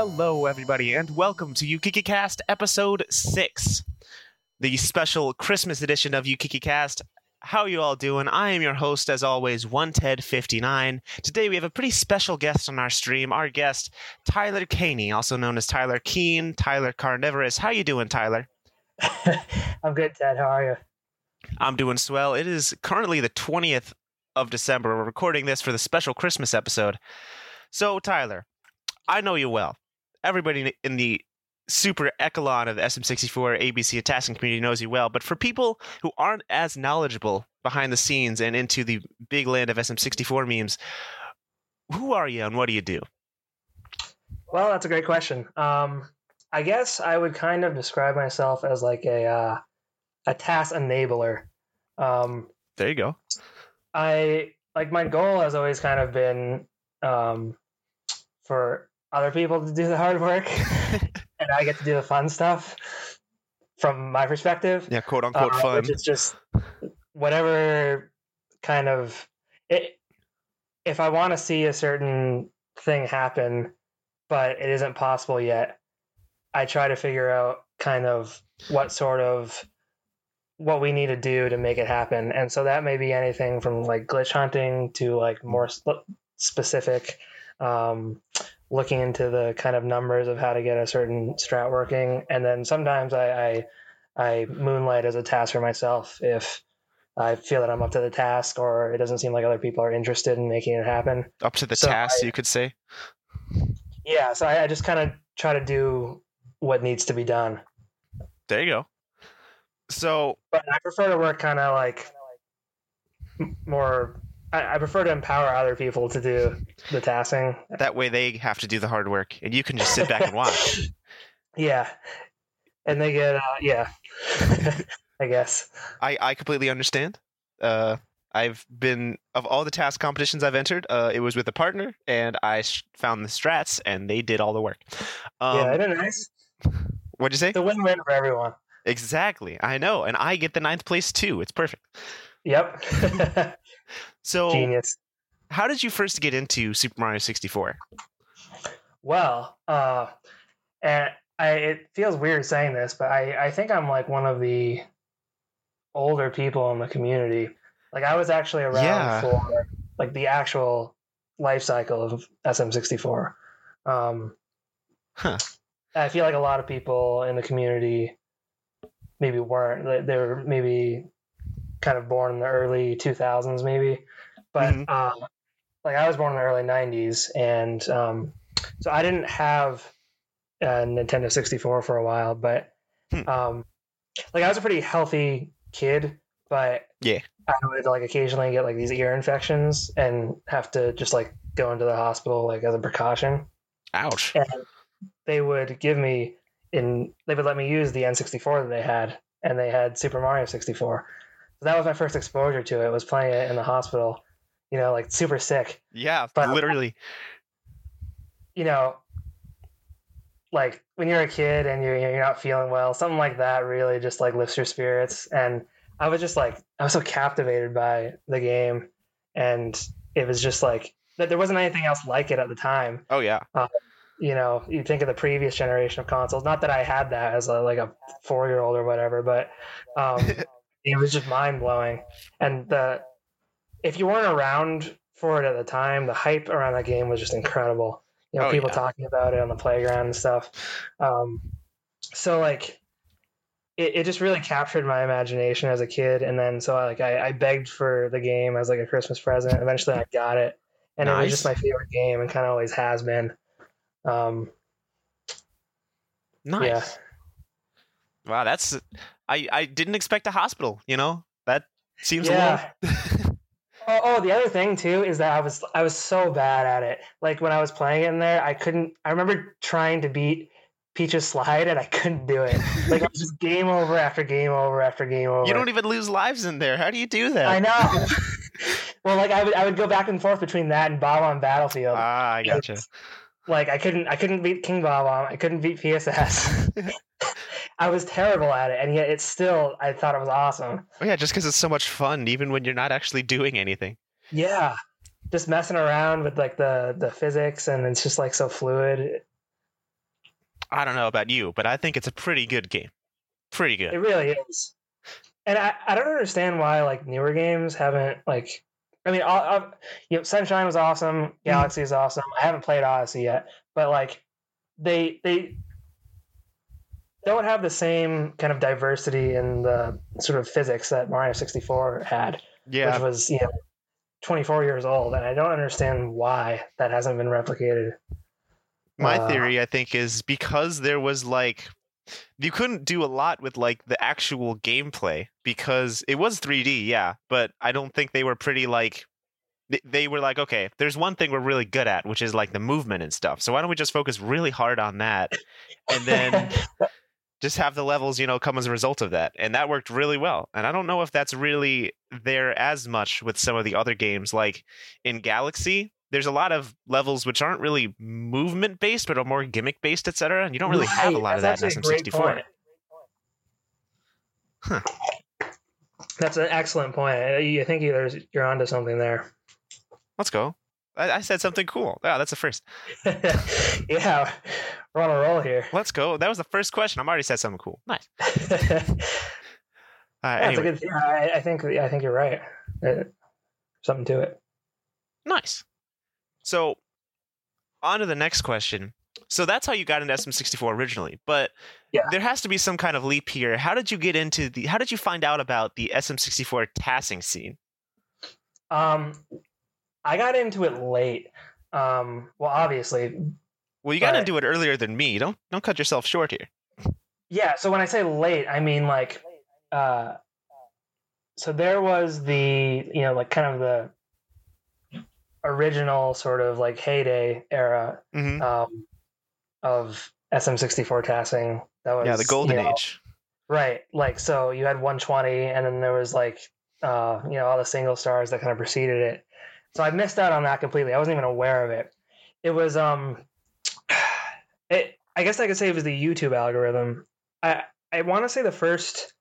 Hello, everybody, and welcome to Ukikicast episode 6, the special Christmas edition of Ukikicast. How are you all doing? I am your host, as always, One Ted 59 Today we have a pretty special guest on our stream. Our guest, Tyler Kehne, also known as Tyler Keen, Tyler Carnivorous. How you doing, Tyler? I'm good, Ted. How are you? I'm doing swell. It is currently the 20th of December. We're recording this for the special Christmas episode. So, Tyler, I know you well. Everybody in the super echelon of the SM64 ABC TASing community knows you well, but for people who aren't as knowledgeable behind the scenes and into the big land of SM64 memes, who are you and what do you do? Well, that's a great question. Um, I guess I would kind of describe myself as like a uh, a task enabler. Um, there you go. I like my goal has always kind of been um, for other people to do the hard work, and I get to do the fun stuff from my perspective. Yeah, quote unquote uh, fun. Is just whatever kind of it. If I want to see a certain thing happen, but it isn't possible yet, I try to figure out kind of what sort of what we need to do to make it happen. And so that may be anything from like glitch hunting to like more sp- specific um, looking into the kind of numbers of how to get a certain strat working. And then sometimes I, I, I moonlight as a task for myself if I feel that I'm up to the task or it doesn't seem like other people are interested in making it happen. Up to the so task, I, you could say. Yeah, so I, I just kind of try to do what needs to be done. There you go. So, but I prefer to work kind of like more I, I, prefer to empower other people to do the TASing. That way they have to do the hard work and you can just sit back and watch. Yeah. And they get, uh, yeah, I guess. I, I completely understand. Uh, I've been, of all the TAS competitions I've entered, uh, it was with a partner and I sh- found the strats and they did all the work. Um, yeah, isn't nice? What'd you say? It's a win win for everyone. Exactly. I know. And I get the ninth place too. It's perfect. Yep. so genius. How did you first get into Super Mario 64? Well, uh, and I, it feels weird saying this, but I, I think I'm like one of the older people in the community. Like I was actually around yeah. for like the actual life cycle of SM64. Um, huh. I feel like a lot of people in the community maybe weren't. They were maybe kind of born in the early 2000s, maybe. But mm-hmm. um, like I was born in the early 90s, and um, so I didn't have a Nintendo 64 for a while. But hmm. um, like I was a pretty healthy kid, but yeah, I would like occasionally get like these ear infections and have to just like go into the hospital like as a precaution. Ouch. And they would give me in they would let me use the N64 that they had, and they had Super Mario 64 that was my first exposure to it. Was playing it in the hospital. You know, like super sick. Yeah, but literally. You know, like when you're a kid and you're you're not feeling well, something like that really just like lifts your spirits. And I was just like, I was so captivated by the game, and it was just like that. There wasn't anything else like it at the time. Oh yeah. Uh, you know, you think of the previous generation of consoles. Not that I had that as a, like a four year old or whatever, but um, it was just mind blowing. And the if you weren't around for it at the time, the hype around that game was just incredible. You know, oh, people yeah. talking about it on the playground and stuff. Um, so like, it, it just really captured my imagination as a kid. And then so I, like I, I begged for the game as like a Christmas present. Eventually, I got it, and nice. it was just my favorite game and kind of always has been. Um, nice. Yeah. Wow, that's I I didn't expect a hospital. You know that seems yeah. a little. oh, oh, the other thing too is that I was I was so bad at it. Like when I was playing it in there, I couldn't. I remember trying to beat Peach's slide and I couldn't do it. Like it was just game over after game over after game over. You don't even lose lives in there. How do you do that? I know. well, like I would I would go back and forth between that and Bob-omb Battlefield. Ah, I gotcha. Like I couldn't I couldn't beat King Bob-omb. I couldn't beat PSS. I was terrible at it, and yet it's still I thought it was awesome. Oh yeah, just because it's so much fun, even when you're not actually doing anything. Yeah, just messing around with like the the physics, and it's just like so fluid. I don't know about you, but I think it's a pretty good game. Pretty good. It really is. And I, I don't understand why like newer games haven't like I mean all, all, you know Sunshine was awesome, Galaxy is awesome. I haven't played Odyssey yet, but like they they don't have the same kind of diversity in the sort of physics that Mario 64 had, yeah. which was, you know, 24 years old and I don't understand why that hasn't been replicated. My Uh, theory, I think, is because there was like you couldn't do a lot with like the actual gameplay because it was 3D, yeah, but I don't think they were pretty like they- were like, okay, there's one thing we're really good at, which is like the movement and stuff. So why don't we just focus really hard on that and then just have the levels, you know, come as a result of that. And that worked really well. And I don't know if that's really there as much with some of the other games. Like in Galaxy, there's a lot of levels which aren't really movement based, but are more gimmick based, etc. And you don't really have a Right, lot of that in actually a great SM64. point. Huh. That's an excellent point. I think you're onto something there. Let's go. I, said something cool. Yeah, that's the first. yeah, we're on a roll here. Let's go. That was the first question. I'm already said something cool. Nice. That's Uh, a anyway, good. Yeah, I, I think. I think you're right. Uh, something to it. nice. So, on to the next question. So that's how you got into SM64 originally, but Yeah. there has to be some kind of leap here. How did you get into the? How did you find out about the SM64 TASing scene? Um, I got into it late. Um, well, obviously, Well, you got into it earlier than me. Don't don't cut yourself short here. yeah. So when I say late, I mean like, uh, so there was the you know like kind of the original sort of like heyday era hmm um, of SM64 TASing. That was yeah, the golden you know, age. Right. Like so you had 120 and then there was like uh you know all the single stars that kind of preceded it. So I missed out on that completely. I wasn't even aware of it. It was um it I guess I could say it was the YouTube algorithm. I I want to say the first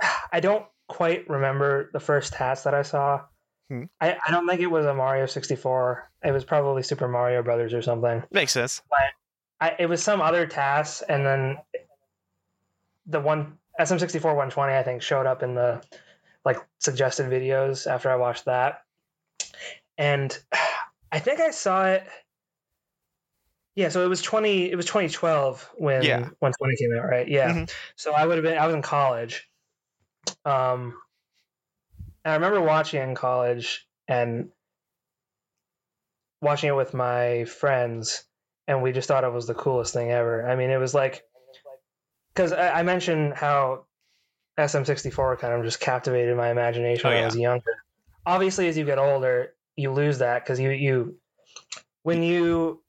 I don't quite remember the first TAS that I saw. Hmm. I, I don't think it was a Mario 64. It was probably Super Mario Brothers or something. Makes sense. I, it was some other TAS, and then the one SM64 120 I think showed up in the like suggested videos after I watched that, and I think I saw it. Yeah, so it was 20. It was 2012 when Yeah. 120 came out, right? Yeah. Mhm. So I would have been. I was in college. Um, and I remember watching it in college and watching it with my friends and we just thought it was the coolest thing ever. I mean, it was like because I, I mentioned how SM64 kind of just captivated my imagination Oh, when yeah. I was younger. Obviously, as you get older, you lose that because you you when you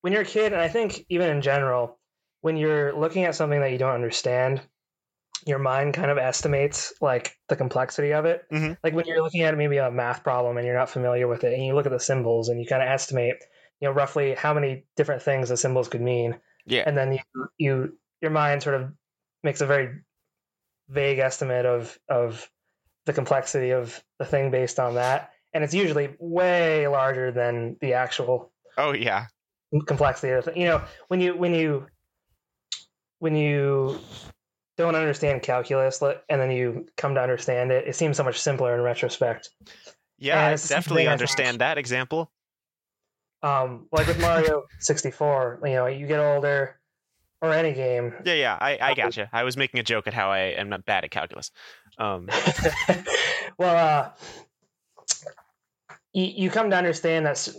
when you're a kid, and I think even in general, when you're looking at something that you don't understand, your mind kind of estimates like the complexity of it. Mhm. Like when you're looking at maybe a math problem and you're not familiar with it, and you look at the symbols and you kind of estimate, you know, roughly how many different things the symbols could mean, Yeah. and then you, you your mind sort of makes a very vague estimate of of the complexity of the thing based on that, and it's usually way larger than the actual Oh yeah. complexity of the thing. You know, when you when you when you don't understand calculus and then you come to understand it, it seems so much simpler in retrospect. Yeah, I it's the same definitely thing, I think. understand that example. Um, like with Mario 64, you know, you get older, or any game. Yeah, yeah, I, I gotcha. I was making a joke at how I am not bad at calculus. Um, well, uh, you, you come to understand that s-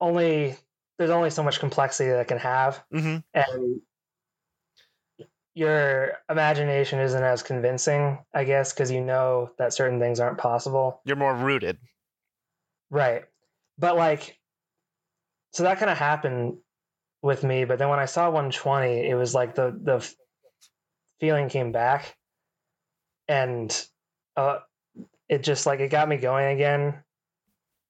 only there's only so much complexity that can have, mhm. and your imagination isn't as convincing, I guess, because you know that certain things aren't possible. You're more rooted. Right. But like so that kind of happened with me, but then when I saw 120, it was like the the feeling came back and uh it just like it got me going again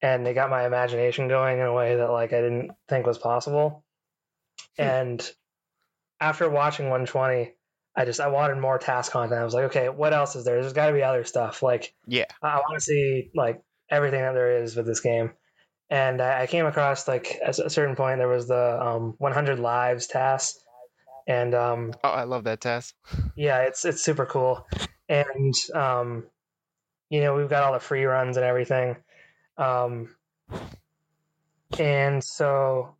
and it got my imagination going in a way that like I didn't think was possible. Hmm. And after watching 120, I just I wanted more TAS content. I was like, okay, what else is there? There's got to be other stuff. Like Yeah. I want to see like everything that there is with this game. and I I came across like at a certain point there was the um, 100 lives TAS, and um, Oh, I love that TAS. yeah, it's it's super cool, and um, you know we've got all the free runs and everything, um, and so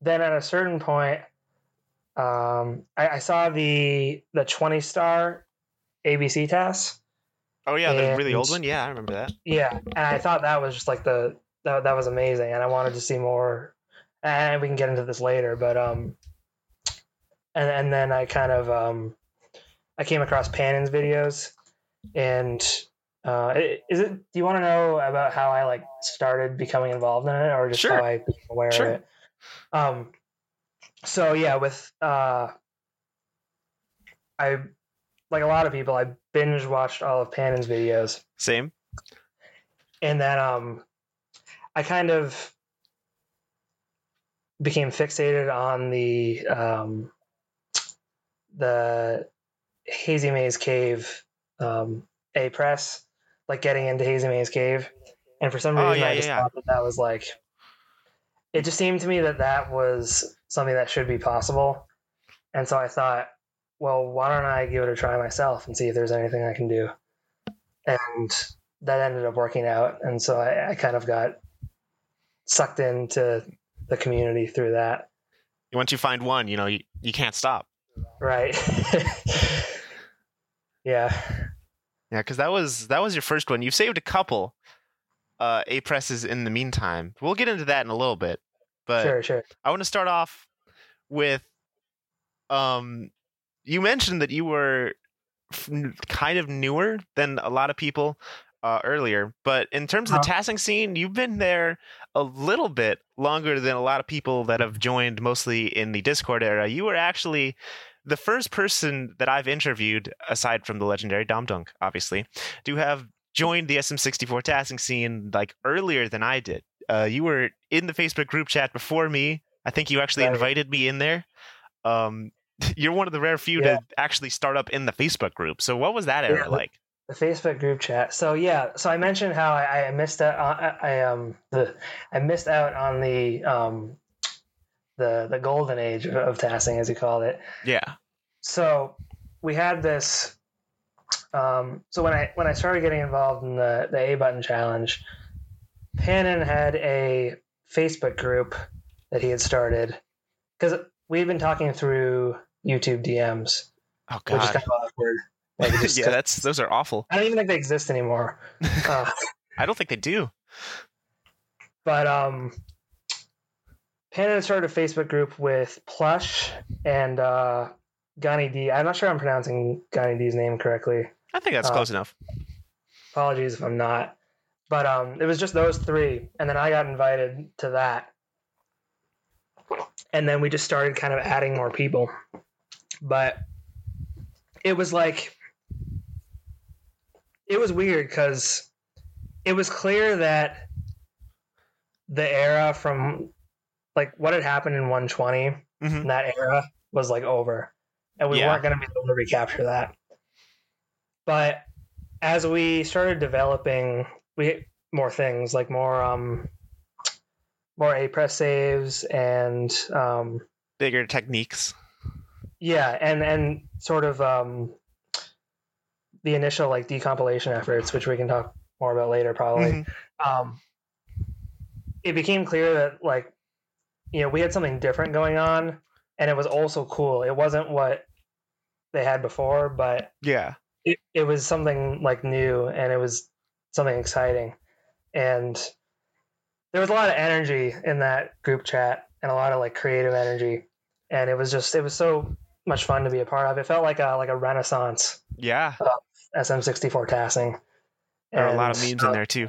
then at a certain point, um, I, I saw the the 20 star ABC TAS. Oh yeah, the really old one. Yeah, I remember that. Yeah, and I thought that was just like the that, that was amazing, and I wanted to see more. And we can get into this later, but um, and and then I kind of um, I came across Pannen's videos, and uh, is it? Do you want to know about how I like started becoming involved in it, or just Sure. how I became aware Sure. of it? Um, so yeah, with uh, I like a lot of people, I binge watched all of Pannen's videos Same. and then um i kind of became fixated on the um the hazy maze cave um a press like getting into hazy maze cave and for some Oh, reason yeah, i just yeah. thought that that was like it just seemed to me that that was something that should be possible. And so i thought well why don't i give it a try myself and see if there's anything i can do? And that ended up working out. And so I, I kind of got sucked into the community through that. Once you find one, you know you, you can't stop. right. Yeah. Yeah, because that was that was your first one. You've saved a couple uh, A presses in the meantime. We'll get into that in a little bit, but sure sure I want to start off with um you mentioned that you were kind of newer than a lot of people uh, earlier, but in terms of the TASing scene, you've been there a little bit longer than a lot of people that have joined mostly in the Discord era. You were actually the first person that I've interviewed, aside from the legendary Dom Dunk, obviously, to have joined the SM64 TASing scene like earlier than I did. Uh, you were in the Facebook group chat before me. I think you actually Right. invited me in there. Um, you're one of the rare few Yeah. to actually start up in the Facebook group. So what was that era Yeah. like? the facebook group chat so yeah so i mentioned how i, I missed out I, I um the i missed out on the um the the golden age of, of as you called it Yeah. so we had this um, so when i when i started getting involved in the the a button challenge pannen had a facebook group that he had started because we've been talking through youtube dms Oh God. which is kind of awkward like just- yeah, that's those are awful. i don't even think they exist anymore uh, I don't think they do. but um Pannen started a Facebook group with Plush and uh Gani D. I'm not sure I'm pronouncing Gani D's name correctly. I think that's Uh, close enough. Apologies if I'm not. But um it was just those three and then I got invited to that. And then we just started kind of adding more people. But it was like it was weird cuz it was clear that the era from like what had happened in 120 Mhm. that era was like over and we Yeah. weren't going to be able to recapture that but as we started developing we more things like more um more a press saves and um Bigger techniques. yeah and and sort of um the initial like decompilation efforts which we can talk more about later probably Mhm. um, it became clear that like you know we had something different going on and it was also cool it wasn't what they had before but Yeah. it, it was something like new and it was something exciting and there was a lot of energy in that group chat and a lot of like creative energy and it was just it was so much fun to be a part of it felt like a like a renaissance Yeah. sm64 TASing There are a lot of memes uh, in there too.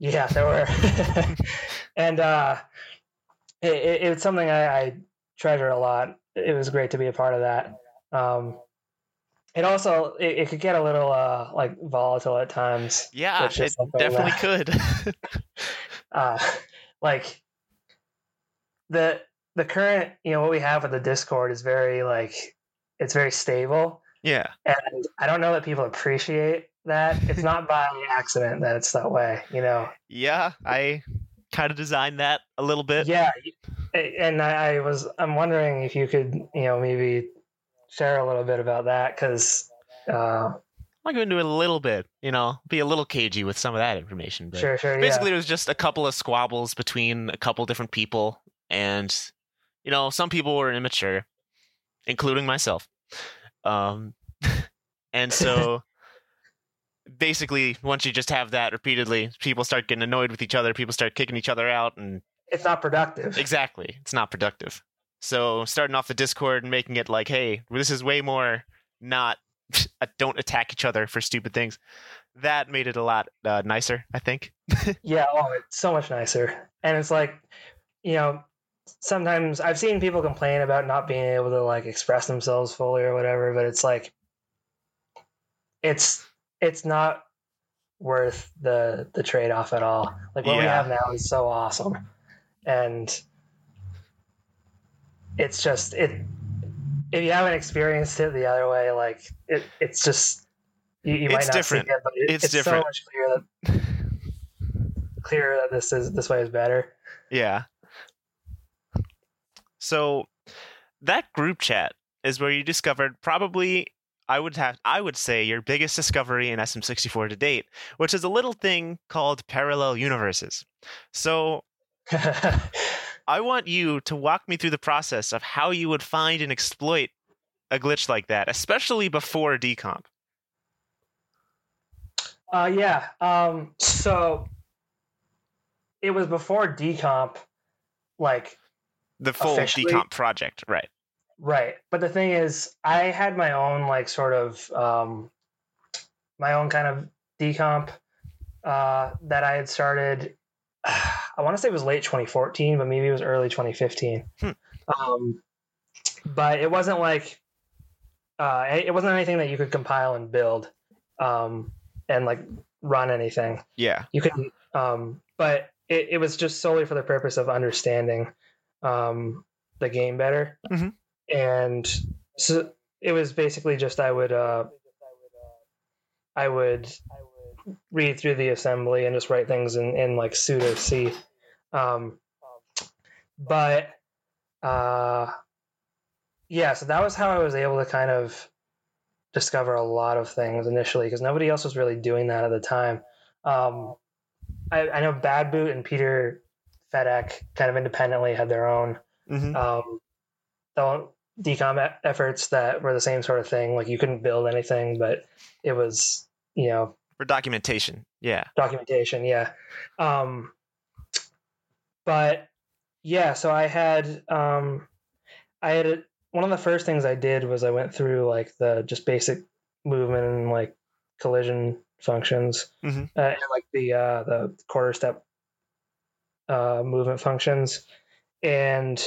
Yeah, there were, and uh, it, it, it's something I, I treasure a lot. It was great to be a part of that. Um, it also it, it could get a little uh, like volatile at times. Yeah, it definitely that- could. Uh, like the the current you know what we have with the Discord is very like it's very stable, Yeah. And I don't know that people appreciate that. It's not by accident that it's that way, you know. Yeah, I kind of designed that a little bit. Yeah, and I, I was I'm wondering if you could, you know, maybe share a little bit about that because. Uh, I'll go into it a little bit, you know, be a little cagey with some of that information. But sure, sure. basically, yeah. it was just a couple of squabbles between a couple different people, and you know, some people were immature, including myself. Um, and so basically, once you just have that repeatedly, people start getting annoyed with each other. People start kicking each other out, and it's not productive. exactly, it's not productive. So starting off the Discord and making it like, hey, this is way more not don't attack each other for stupid things. That made it a lot uh, nicer, I think. yeah, oh, it's so much nicer. And it's like, you know, sometimes I've seen people complain about not being able to like express themselves fully or whatever, but it's like it's it's not worth the the trade off at all. Like what we have now is so awesome. And it's just it if you haven't experienced it the other way, like it it's just you, you might It's not different. see it, but it, It's it's, different. so much clearer that clearer that this is this way is better. Yeah. So that group chat is where you discovered probably I would have I would say your biggest discovery in SM64 to date, which is a little thing called parallel universes. So I want you to walk me through the process of how you would find and exploit a glitch like that, especially before decomp. Uh, yeah. Um, so it was before decomp, like The full Officially? decomp project, right? right. But the thing is, I had my own like sort of um, my own kind of decomp uh, that I had started. I want to say it was late 2014, but maybe it was early 2015. Hmm. Um, but it wasn't like uh, it wasn't anything that you could compile and build um, and like run anything. Yeah. you could. um but it, it was just solely for the purpose of understanding um the game better Mhm. and so it was basically just i would uh i would read through the assembly and just write things in, in like pseudo c um but uh yeah so that was how i was able to kind of discover a lot of things initially because nobody else was really doing that at the time um, I, I know Bad Boot and Peter Fedek kind of independently had their own hmm um, the decomp efforts that were the same sort of thing. Like you couldn't build anything, but it was you know For documentation. Yeah. documentation. Yeah. Um, but yeah, so I had um, I had a, one of the first things I did was I went through like the just basic movement and like collision functions Mhm. uh, and like the uh, the quarter step uh, movement functions, and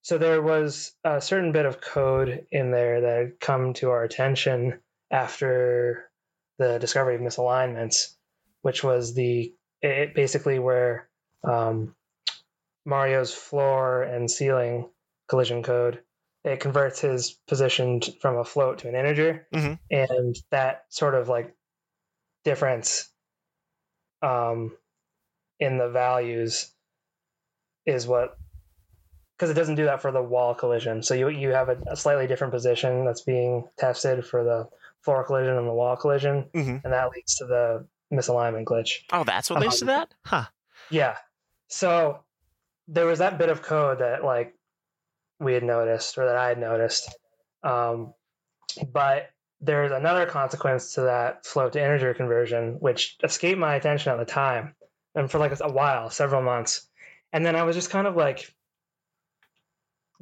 so there was a certain bit of code in there that had come to our attention after the discovery of misalignments, which was the it basically where um, Mario's floor and ceiling collision code it converts his position from a float to an integer, Mhm. and that sort of like difference um, in the values is what because it doesn't do that for the wall collision. So you you have a, a slightly different position that's being tested for the floor collision and the wall collision, hmm and that leads to the misalignment glitch. Oh, that's what leads to Um, that? Huh. Yeah. So there was that bit of code that like we had noticed or that I had noticed. Um, but there's another consequence to that float to integer conversion, which escaped my attention at the time and for like a while, several months. And then I was just kind of like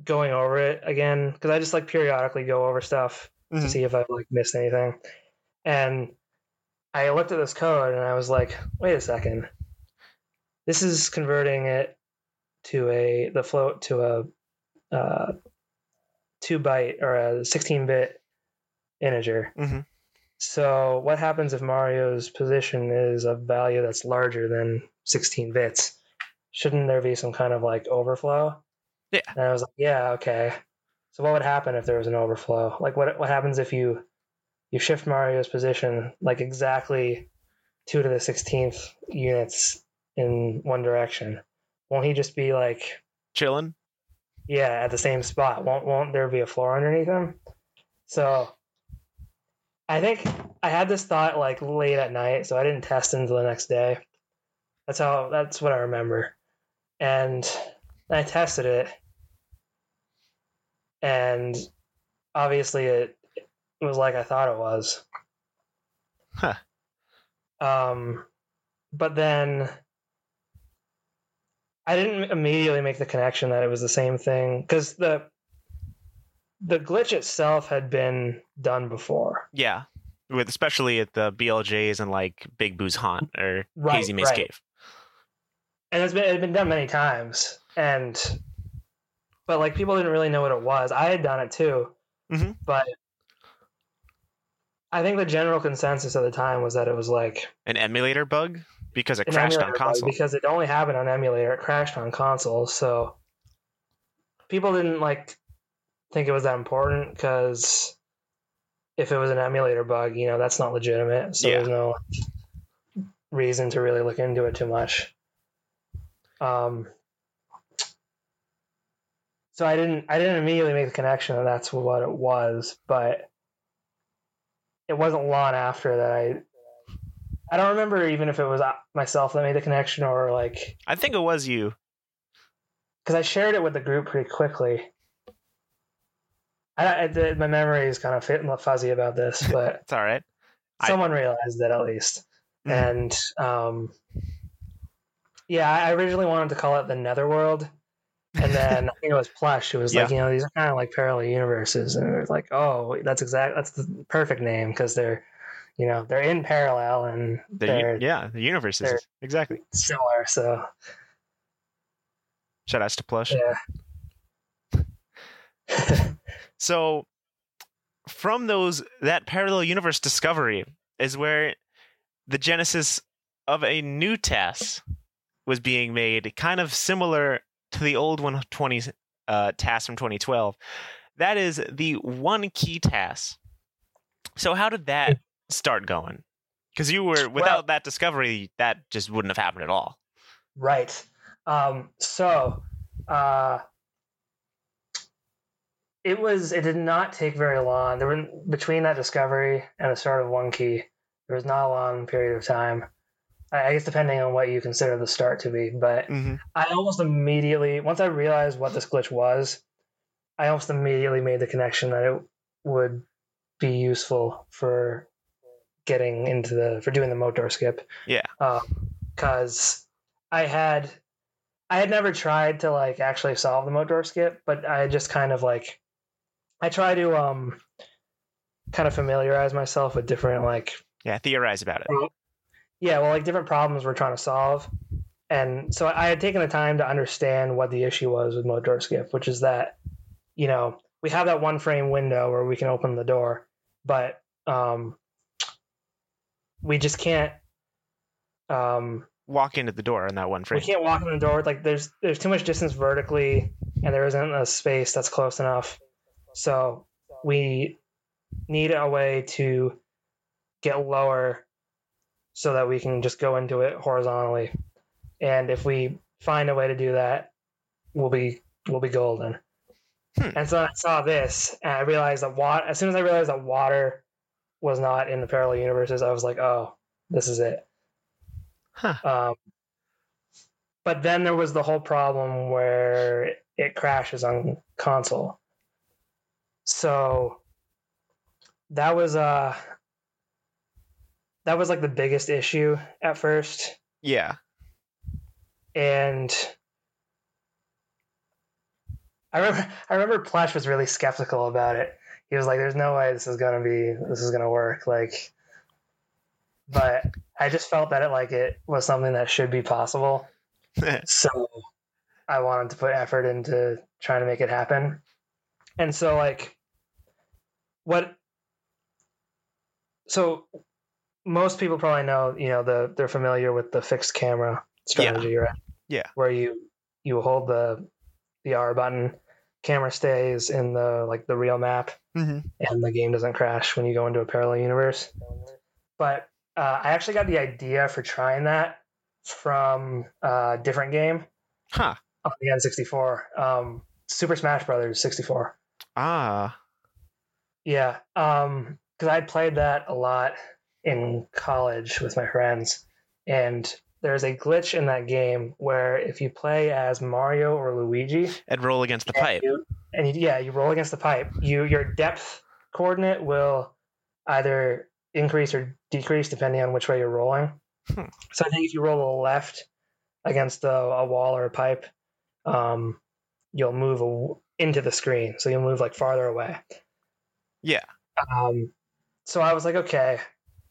going over it again because I just like periodically go over stuff to Mhm. see if I've like missed anything. And I looked at this code and I was like, wait a second. This is converting it to a the float to a uh, two byte or a 16 bit integer. Mhm. So what happens if Mario's position is a value that's larger than 16 bits? Shouldn't there be some kind of like overflow? Yeah. And I was like, yeah, okay. So what would happen if there was an overflow? Like what what happens if you you shift Mario's position like exactly two to the sixteenth units in one direction, won't he just be like Chilling. yeah at the same spot? Won't won't there be a floor underneath him? So I think I had this thought like late at night, so I didn't test until the next day. That's how that's what I remember. And I tested it and obviously it, it was like I thought it was. Huh. Um but then I didn't immediately make the connection that it was the same thing cuz the the glitch itself had been done before. Yeah. With especially at the BLJs and like Big Boo's Haunt or Right, Hazy Maze right. Cave. and it's been it's been done many times and but like people didn't really know what it was i had done it too Mhm. but i think the general consensus at the time was that it was like An emulator bug because it an crashed on console. because it only happened on emulator it crashed on console so people didn't like think it was that important because if it was an emulator bug you know that's not legitimate so Yeah. there's no reason to really look into it too much um so i didn't i didn't immediately make the connection that that's what it was but it wasn't long after that i i don't remember even if it was uh, myself that made the connection or like I think it was you. because I shared it with the group pretty quickly. I, I the, my memory is kind of fuzzy about this, but It's all right. I- someone realized it at least. Mhm. And um, yeah, I originally wanted to call it the Netherworld, and then I think it was Plush. It was like you know these are kind of like parallel universes, and it was like oh that's exact that's the perfect name because they're you know they're in parallel and The, yeah, the universe is exactly. similar. So Shout outs to Plush. yeah. So from those that parallel universe discovery is where the genesis of a new TAS was being made, kind of similar to the old 120 uh, TAS from 2012. That is the one key TAS. So how did that start going? Because you were without that discovery, that just wouldn't have happened at all. Right. Um, so uh, it was. It did not take very long. There were between that discovery and the start of One Key. There was not a long period of time. I I guess depending on what you consider the start to be, but Mm-hmm. I almost immediately, once I realized what this glitch was, I almost immediately made the connection that it would be useful for getting into the for doing the moat door skip. Yeah. Because I had I had never tried to like actually solve the moat door skip, but I just kind of like I try to um kind of familiarize myself with different like Yeah, theorize about it. yeah, well, like different problems we're trying to solve. And so I had taken the time to understand what the issue was with motor skip, which is that, you know, we have that one frame window where we can open the door, but um, we just can't um, Walk into the door in that one frame. we can't walk in the door. Like there's there's too much distance vertically, and there isn't a space that's close enough. So we need a way to get lower so that we can just go into it horizontally. And if we find a way to do that, we'll be we'll be golden. Hmm. And so I saw this, and I realized that water. As soon as I realized that water was not in the parallel universes, I was like, "Oh, this is it." Huh. Um, but then there was the whole problem where it crashes on console. So that was uh that was like the biggest issue at first Yeah. and I remember I remember Plush was really skeptical about it. He was like, "There's no way this is gonna be this is gonna work." Like, but I just felt that it like it was something that should be possible. so I wanted to put effort into trying to make it happen. And so like what so most people probably know, you know, the they're familiar with the fixed camera strategy, right? Yeah. Where you you hold the the R button camera stays in the like the real map Mm-hmm. and the game doesn't crash when you go into a parallel universe. But uh, I actually got the idea for trying that from a different game Huh. on the N64, um, Super Smash Brothers 64. Ah. Yeah, um, because I played that a lot in college with my friends, and there's a glitch in that game where if you play as Mario or Luigi, And roll against the and pipe. you- and you, yeah, you roll against the pipe. You your depth coordinate will either increase or decrease depending on which way you're rolling. Hmm. So I think if you roll to the left against a, a wall or a pipe, um, you'll move a, into the screen. So you'll move like farther away. Yeah. Um, so I was like, okay,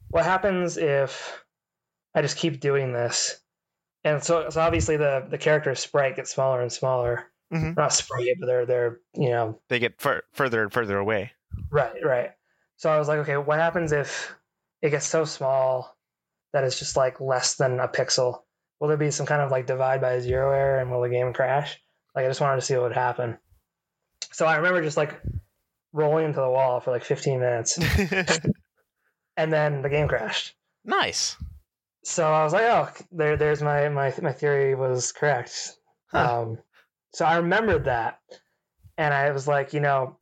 what happens if I just keep doing this? And so, so obviously the the character's sprite gets smaller and smaller. Mhm. Not sprite, but they're they're you know They get fur- further and further away. right right. So I was like, okay, what happens if it gets so small that it's just like less than a pixel? Will there be some kind of like divide by zero error, and will the game crash? Like I just wanted to see what would happen. So I remember just like rolling into the wall for like 15 minutes, and then the game crashed. nice. So I was like, oh, there, there's my my my theory was correct. Huh. Um, so I remembered that, and I was like, you know,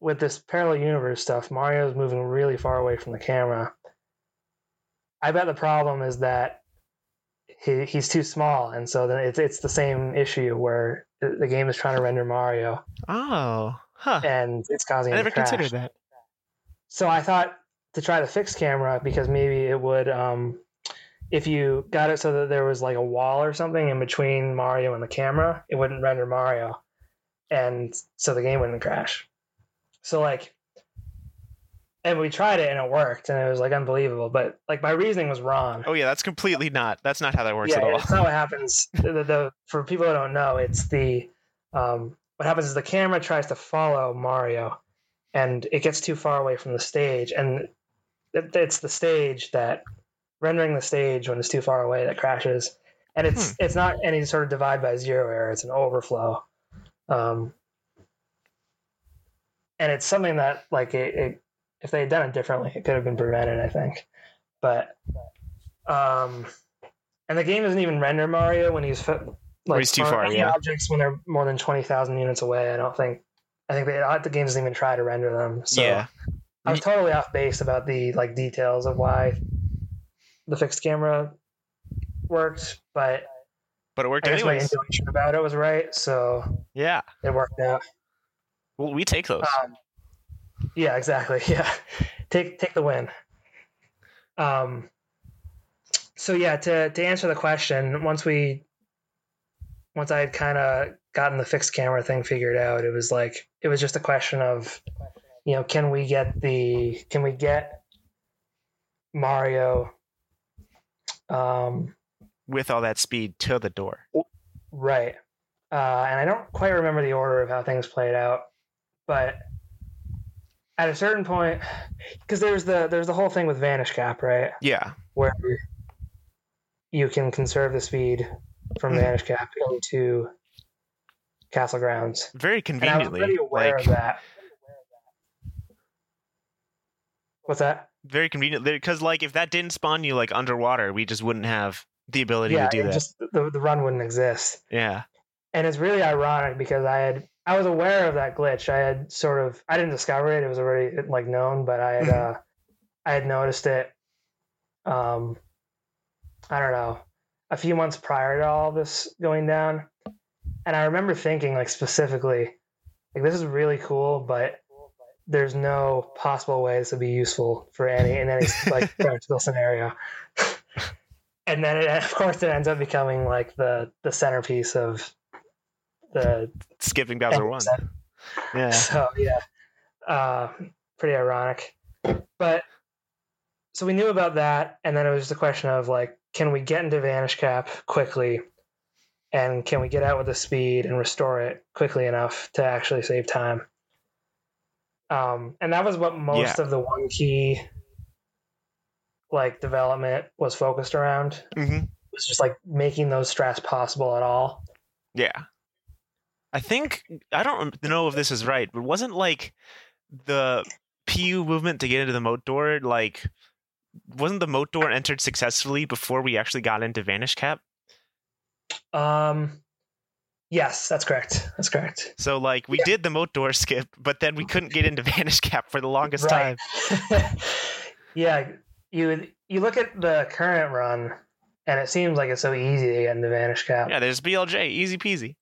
with this parallel universe stuff, Mario's moving really far away from the camera. I bet the problem is that he he's too small, and so then it's it's the same issue where the game is trying to render Mario, Oh. Huh. and it's causing I never crash. considered that. So I thought to try the fixed camera because maybe it would, um, if you got it so that there was like a wall or something in between Mario and the camera, it wouldn't render Mario, and so the game wouldn't crash. So like, and we tried it and it worked and it was like unbelievable, but like my reasoning was wrong. Oh yeah, that's completely not. That's not how that works yeah, at all. it's not what happens. the, the, for people who don't know, it's the um, what happens is the camera tries to follow Mario, and it gets too far away from the stage, and it, it's the stage that rendering the stage when it's too far away that crashes, and it's it's not any sort of divide by zero error; it's an overflow, um, and it's something that like it, it if they had done it differently, it could have been prevented, I think, but um and the game doesn't even render Mario when he's like he's too far, yeah. objects when they're more than twenty thousand units away. I don't think. I think they, the game doesn't even try to render them. So yeah. I was totally off base about the like details of why the fixed camera worked, but But it worked I guess my intuition about it was right, so Yeah. it worked out. Well, we take those. Um, yeah, exactly. Yeah, take take the win. Um. So yeah, to to answer the question, once we, once I had kind of gotten the fixed camera thing figured out, it was like it was just a question of, you know, can we get the can we get Mario, um, With all that speed to the door. right? Uh, and I don't quite remember the order of how things played out, but at a certain point, because there's the there's the whole thing with Vanish Cap, right? Yeah. Where you can conserve the speed from Mhm. Vanish Cap into Castle Grounds, Very and I was conveniently. pretty aware like of that. What's that? Very convenient because like if that didn't spawn you like underwater, we just wouldn't have the ability yeah, to do that. just the, the run wouldn't exist. Yeah. and it's really ironic because I had I was aware of that glitch. I had sort of I didn't discover it; it was already like known, but I had Mhm. uh, I had noticed it. Um, I don't know, a few months prior to all this going down, and I remember thinking like specifically, like this is really cool, but there's no possible way this would be useful for any in any like practical scenario. and then it, of course it ends up becoming like the the centerpiece of the Skipping Bowser one. Yeah. So yeah, uh, pretty ironic. But so we knew about that, and then it was just a question of like, can we get into Vanish Cap quickly, and can we get out with the speed and restore it quickly enough to actually save time? Um, and that was what most Yeah. of the one key like development was focused around. hmm Was just like making those strats possible at all. Yeah. I think I don't know if this is right, but wasn't like the PU movement to get into the moat door like wasn't the moat door entered successfully before we actually got into Vanish Cap? Um, yes, that's correct. That's correct. So like we Yeah. did the moat door skip, but then we couldn't get into Vanish Cap for the longest time. Yeah, you you look at the current run, and it seems like it's so easy to get into Vanish Cap. Yeah, there's BLJ, easy peasy.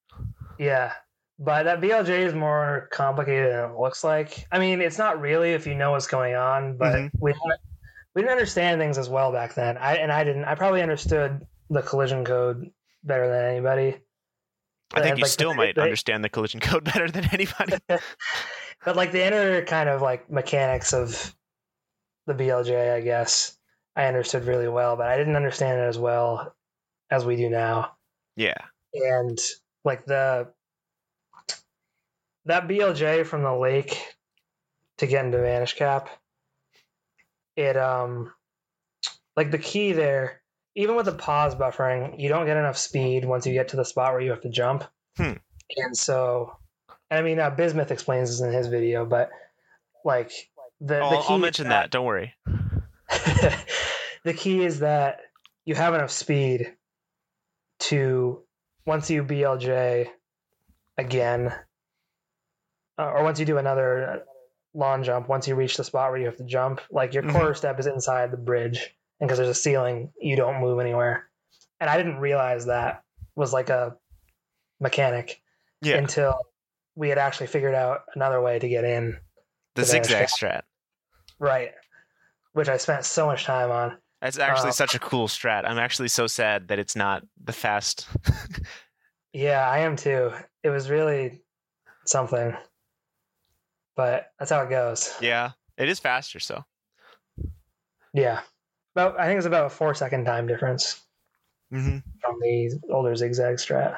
Yeah, but that BLJ is more complicated than it looks like. I mean, it's not really if you know what's going on, but Mhm. we didn't, we didn't understand things as well back then. I and I didn't. I probably understood the collision code better than anybody. I think you like, still the- might the- understand the collision code better than anybody. but like the inner kind of like mechanics of the BLJ, I guess I understood really well, but I didn't understand it as well as we do now. yeah. And like the that BLJ from the lake to get into Vanish Cap, it um like the key there, even with the pause buffering, you don't get enough speed once you get to the spot where you have to jump. Hmm. And so, I mean, uh, Bismuth explains this in his video, but like the, the I'll, key I'll mention that. Don't worry. the key is that you have enough speed to once you BLJ again, uh, or once you do another long jump, once you reach the spot where you have to jump, like your Mhm. quarter step is inside the bridge, and because there's a ceiling, you don't move anywhere. And I didn't realize that was like a mechanic Yeah. until we had actually figured out another way to get in The zigzag Cap. strat. right, which I spent so much time on. That's actually Uh, such a cool strat. I'm actually so sad that it's not the fast. Yeah, I am too. It was really something. But that's how it goes. yeah, it is faster. So Yeah. About I think it's about a four second time difference hmm from the older zigzag strat.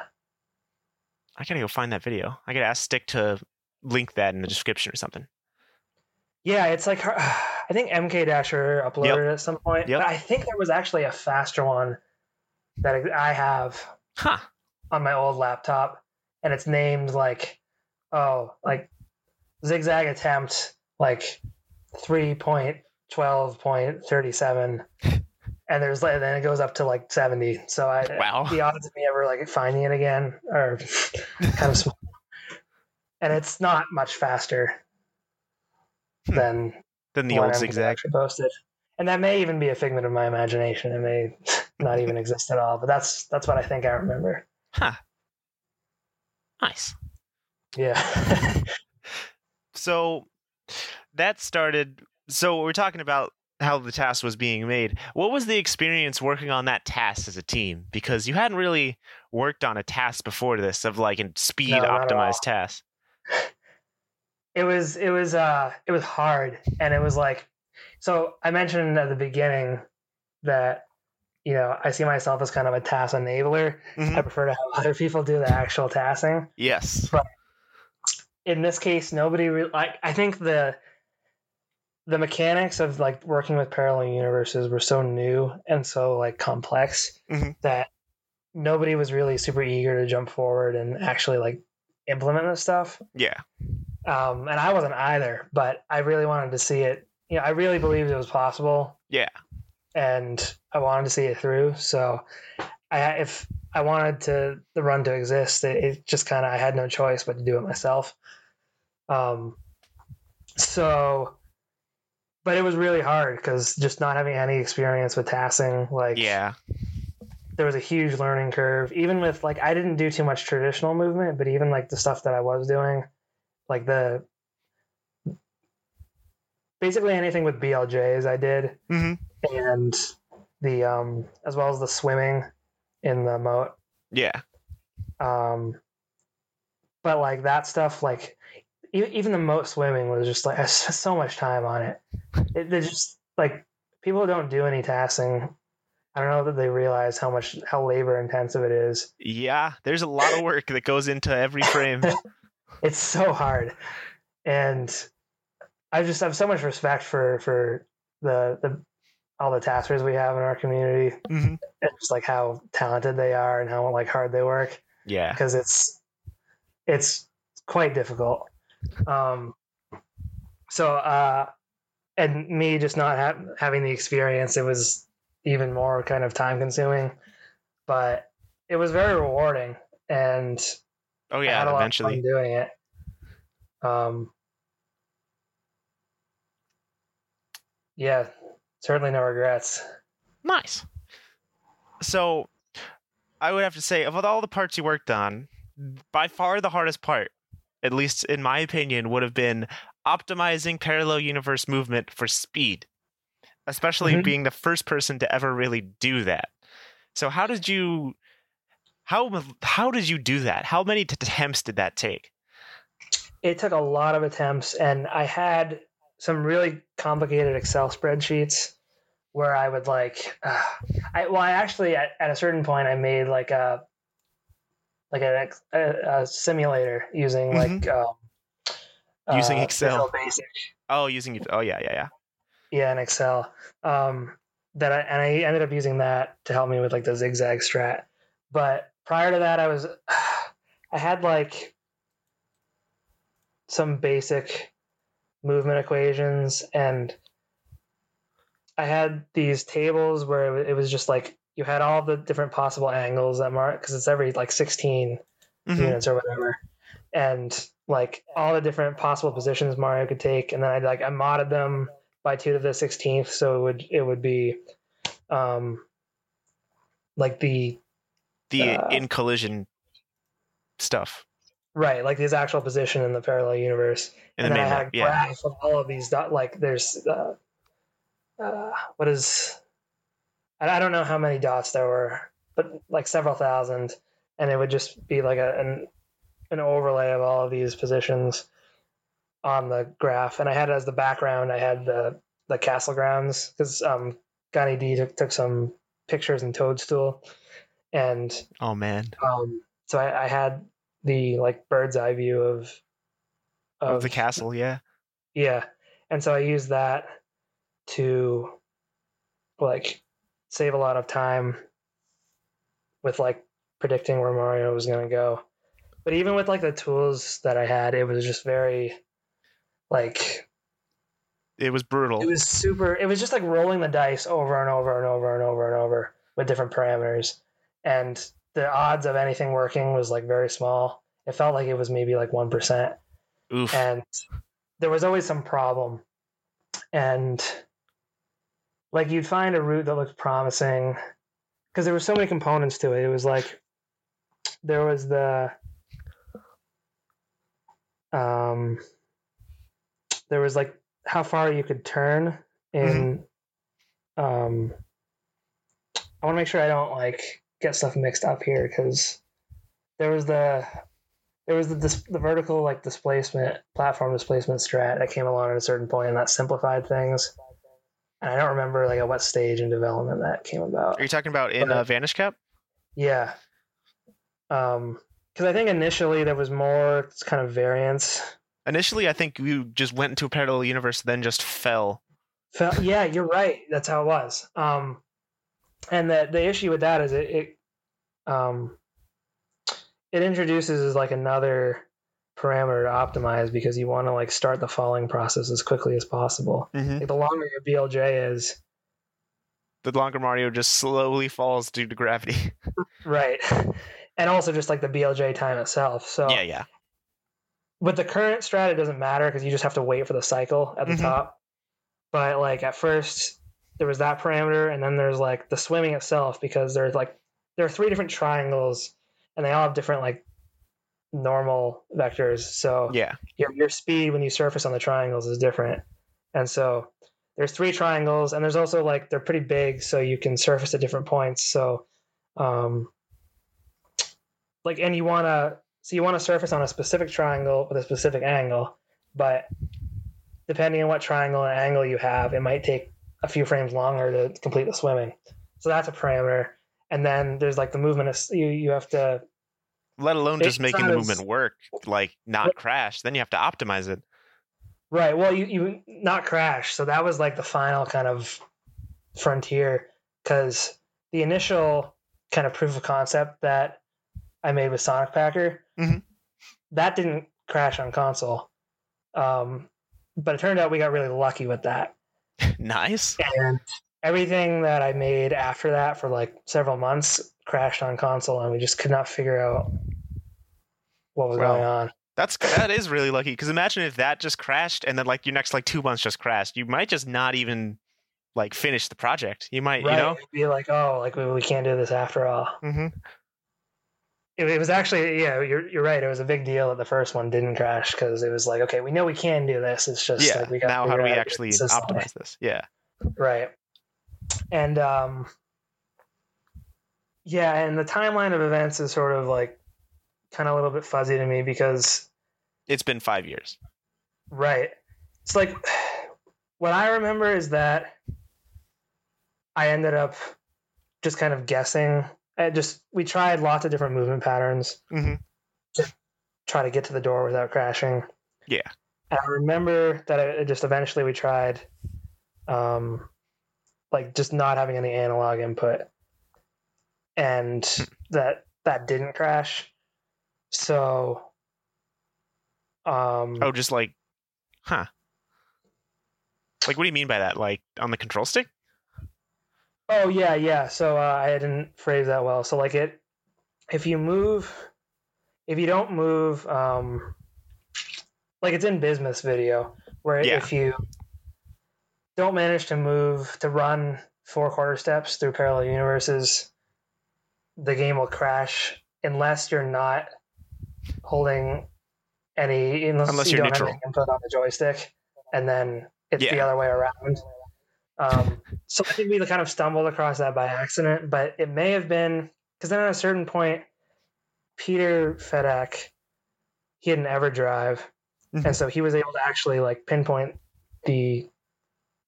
I gotta go find that video. I gotta ask Stick to link that in the description or something. Yeah, it's like her- I think MKDasher uploaded it at some point. Yep. But I think there was actually a faster one that I have Huh. on my old laptop, and it's named like oh like zigzag attempt like three point twelve point thirty seven, and there's like then it goes up to like seventy. So I Wow. the odds of me ever like finding it again are kind of small, and it's not much faster Hmm. than the one old zigzag. posted. And that may even be a figment of my imagination. It may not even exist at all, but that's that's what I think I remember. Huh. Nice. Yeah. So that started. So we're talking about how the TAS was being made. What was the experience working on that TAS as a team? Because you hadn't really worked on a TAS before this of like a speed No, optimized TAS. it was it was uh it was hard and it was like so I mentioned at the beginning that you know I see myself as kind of a TAS enabler. Mhm. I prefer to have other people do the actual TASing. Yes. But in this case nobody re- like i think the the mechanics of like working with parallel universes were so new and so like complex Mhm. that nobody was really super eager to jump forward and actually like implement this stuff Yeah. um and i wasn't either but i really wanted to see it you know i really believed it was possible Yeah. and i wanted to see it through so i if i wanted to the run to exist it, it just kind of i had no choice but to do it myself um so but it was really hard because just not having any experience with TASing like Yeah. there was a huge learning curve even with like i didn't do too much traditional movement but even like the stuff that i was doing like the basically anything with bljs i did hmm and the um as well as the swimming in the moat Yeah. um but like that stuff like even the moat swimming was just like I spent so much time on it it they just like people who don't do any TASing i don't know that they realize how much how labor intensive it is Yeah. There's a lot of work that goes into every frame. it's so hard and i just have so much respect for for the the all the TASers we have in our community hmm and just like how talented they are and how like hard they work Yeah. because it's it's quite difficult. Um, so, uh, and me just not ha- having the experience, it was even more kind of time consuming, but it was very rewarding and Oh I yeah, had a lot of eventually. fun doing it. Um, yeah, certainly no regrets. Nice. So, I would have to say, of all the parts you worked on, by far the hardest part, at least in my opinion, would have been optimizing parallel universe movement for speed, especially Mhm. being the first person to ever really do that. So, how did you? How how did you do that? How many t- attempts did that take? It took a lot of attempts, and I had some really complicated Excel spreadsheets where I would like, uh, I well, I actually at, at a certain point I made like a like an ex- a, a simulator using like um, Using uh, Excel. Oh, using oh yeah yeah yeah. yeah in excel um that I, and i ended up using that to help me with like the zigzag strat but prior to that i was i had like some basic movement equations and i had these tables where it was just like you had all the different possible angles that mark because it's every like 16 Mhm. units or whatever and like all the different possible positions mario could take and then i like i modded them by two to the 16th so it would it would be um like the The Uh, in collision stuff right like his actual position in the parallel universe in and the then i map. had a Yeah. of all of these dot like there's uh, uh what is I don't know how many dots there were but like several thousand and it would just be like a, an an overlay of all of these positions on the graph and i had it as the background i had the the castle grounds because um Gani D took, took some pictures in Toadstool, and Oh man, um, so I, I had the like bird's eye view of of the castle. Yeah. yeah, and so I used that to like save a lot of time with like predicting where Mario was going to go. But even with like the tools that I had, it was just very like It was brutal. it was super it was just like rolling the dice over and over and over and over and over with different parameters. And the odds of anything working was like very small. It felt like it was maybe like 1% Oof. and there was always some problem and like you'd find a route that looked promising because there were so many components to it. It was like there was the um there was like how far you could turn in um i want to make sure i don't like get stuff mixed up here because there was the there was the dis- the vertical like displacement platform displacement strat that came along at a certain point and that simplified things and i don't remember like at what stage in development that came about Are you talking about in but- uh, Vanish Cap? yeah um because i think initially there was more kind of variance Initially, I think you just went into a parallel universe, then just fell. Fell. yeah you're right that's how it was um and the the issue with that is it, it um it introduces like another parameter to optimize because you want to like start the falling process as quickly as possible Mm-hmm. like the longer your blj is The longer Mario just slowly falls due to gravity. right and also just like the blj time itself so yeah, yeah. with the current strat it doesn't matter because you just have to wait for the cycle at the Mhm. top but like at first there was that parameter and then there's like the swimming itself because there's like there are three different triangles and they all have different like normal vectors. So Yeah. your, your speed when you surface on the triangles is different. And so there's three triangles and there's also like they're pretty big so you can surface at different points. So um like and you want to so you want to surface on a specific triangle with a specific angle but depending on what triangle and angle you have it might take a few frames longer to complete the swimming. So that's a parameter. And then there's like the movement of you you have to Let alone just making the as- movement work, like not crash. Then you have to optimize it. Right. Well, you you not crash. So that was like the final kind of frontier because the initial kind of proof of concept that I made with SonicPacker, Mhm. that didn't crash on console. Um, but it turned out we got really lucky with that. nice. And everything that I made after that for like several months crashed on console, and we just could not figure out what was Wow. going on. That's that is really lucky. Because imagine if that just crashed, and then like your next like two months just crashed. You might just not even like finish the project. You might, Right? you know. It'd be like, oh, like we, we can't do this after all. hmm It, it was actually, yeah, you're you're right. It was a big deal that the first one didn't crash because it was like, okay, we know we can do this. It's just Yeah. like we got now, how do we actually optimize this? Yeah. Right. And um yeah, and the timeline of events is sort of like kind of a little bit fuzzy to me because It's been five years. right. It's like what I remember is that I ended up just kind of guessing. I just we tried lots of different movement patterns hmm to try to get to the door without crashing. Yeah. And I remember that it just eventually we tried um like just not having any analog input and that that didn't crash. So um Oh, just like, huh? Like, what do you mean by that? Like on the control stick? Oh yeah, yeah. So uh, I didn't phrase that well. So like it, if you move, if you don't move, um, like it's in Bismuth's video, where Yeah. if you don't manage to move to run four quarter steps through parallel universes, the game will crash unless you're not holding any unless, Unless you you're don't neutral. have any input on the joystick, and then it's the other way around. Um, so I think we kind of stumbled across that by accident, but it may have been because then at a certain point, Peter Fedak, he had an EverDrive, Mhm. and so he was able to actually like pinpoint the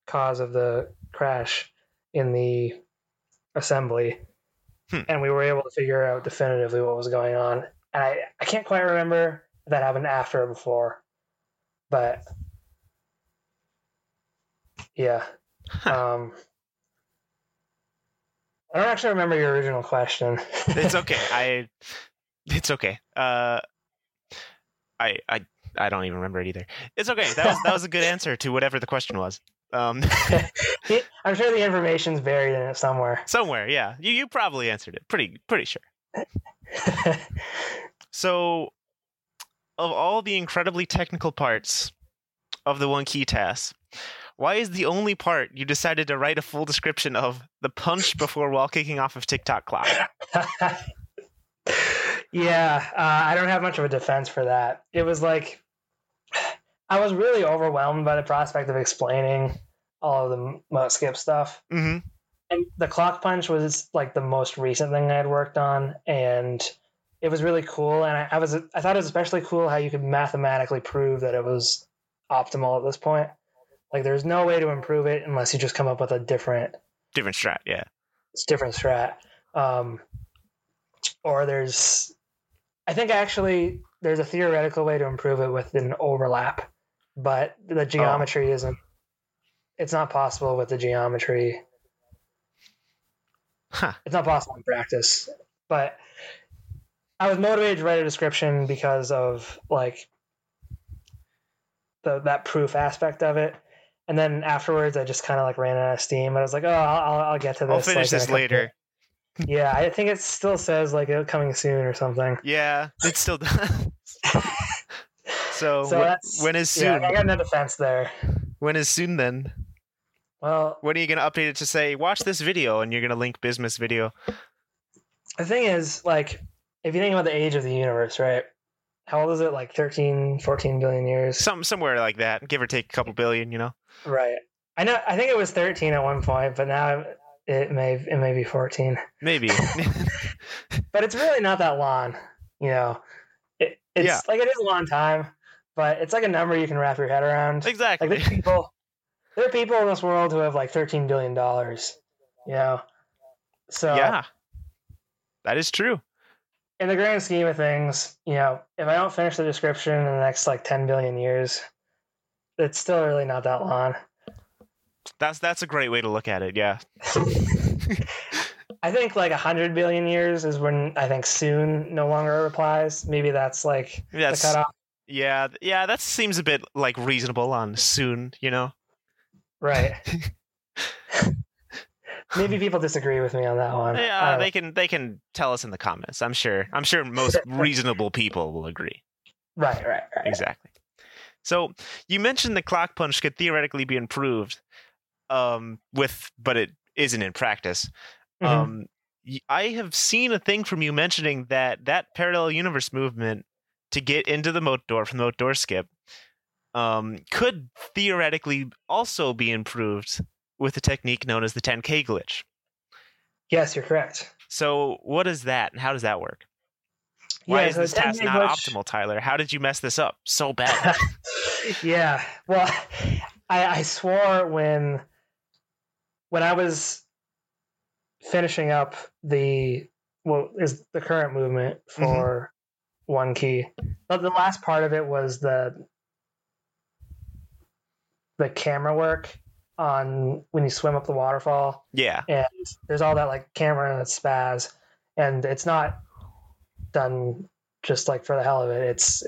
cause of the crash in the assembly, Hmm. and we were able to figure out definitively what was going on. And I, I can't quite remember if that happened after or before, but yeah. Um, I don't actually remember your original question. it's okay. I, it's okay. Uh, I, I, I don't even remember it either. It's okay. That was that was a good answer to whatever the question was. Um, I'm sure the information's buried in it somewhere. somewhere, yeah. You you probably answered it. Pretty pretty sure. So, of all the incredibly technical parts of the one key TAS, why is the only part you decided to write a full description of the punch before wall kicking off of Tick Tock Clock? yeah, uh, I don't have much of a defense for that. It was like I was really overwhelmed by the prospect of explaining all of the moat skip stuff. hmm and the clock punch was like the most recent thing I had worked on, and it was really cool. And I, I was I thought it was especially cool how you could mathematically prove that it was optimal at this point. Like there's no way to improve it unless you just come up with a different Different strat, yeah. It's different strat. Um, or there's I think actually there's a theoretical way to improve it with an overlap, but the geometry isn't. It's not possible with the geometry Huh. it's not possible in practice. But I was motivated to write a description because of like the that proof aspect of it. And then afterwards, I just kind of like ran out of steam. I was like, "Oh, I'll, I'll, I'll get to this. I'll finish like, this later. Yeah, I think it still says like uh, coming soon or something. Yeah, it still does. so, So when is Yeah, soon? I got no defense there. When is soon then? Well, When are you going to update it to say, watch this video, and you're going to link Bismuth's video? the thing is, like, if you think about the age of the universe, right? How old is it? Like 13, 14 billion years? Some, somewhere like that, give or take a couple billion, you know? Right. I know. I think it was 13 at one point, but now it may it may be 14. Maybe. But it's really not that long. You know, it, it's Yeah. like it is a long time, but it's like a number you can wrap your head around. exactly. Like there's people, there are people in this world who have like 13 billion dollars. You know, so yeah. That is true. in the grand scheme of things, you know, if I don't finish the description in the next like 10 billion years, it's still really not that long. That's that's a great way to look at it. Yeah. I think like a hundred billion years is when I think soon no longer applies. Maybe that's like That's the cutoff. yeah, yeah. That seems a bit like reasonable on soon. You know. Right. Maybe people disagree with me on that one. Yeah, they can they can tell us in the comments. I'm sure. I'm sure most reasonable people will agree. right, right, right. Exactly. So you mentioned the clock punch could theoretically be improved, um, with but it isn't in practice. Mhm. Um, I have seen a thing from you mentioning that that parallel universe movement to get into the moat door from the moat door skip um, could theoretically also be improved with a technique known as the 10K glitch. yes, you're correct. So what is that and how does that work? Why Yeah, is so this TAS not glitch- optimal, Tyler? How did you mess this up so bad? yeah. Well, I, I swore when when I was finishing up the what is the current movement for one key. But the last part of it was the the camera work on when you swim up the waterfall yeah. and there's all that like camera and it's spaz and it's not done just like for the hell of it it's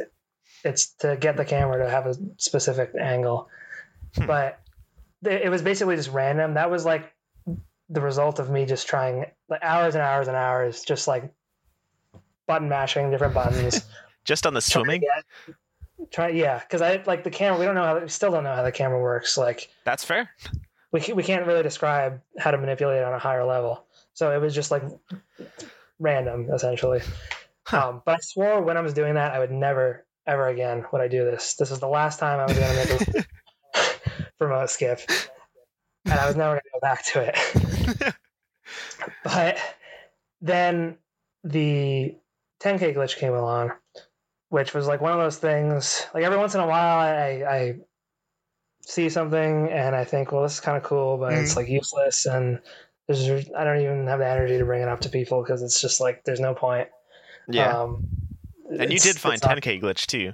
it's to get the camera to have a specific angle Hmm. but it it was basically just random that was like the result of me just trying like hours and hours and hours just like button mashing different buttons Just on the swimming? get- try yeah because i like the camera we don't know how we still don't know how the camera works like That's fair. we we can't really describe how to manipulate it on a higher level. So it was just like random, essentially. Huh. Um, but I swore when I was doing that, I would never, ever again would I do this. This is the last time I was going to make a promote skip, and I was never going to go back to it. but then the 10k glitch came along, which was like one of those things. Like every once in a while, I, I see something and I think, well, this is kind of cool, but it's like useless, and there's I don't even have the energy to bring it up to people because it's just like there's no point. yeah. Um, and you did find 10K glitch too.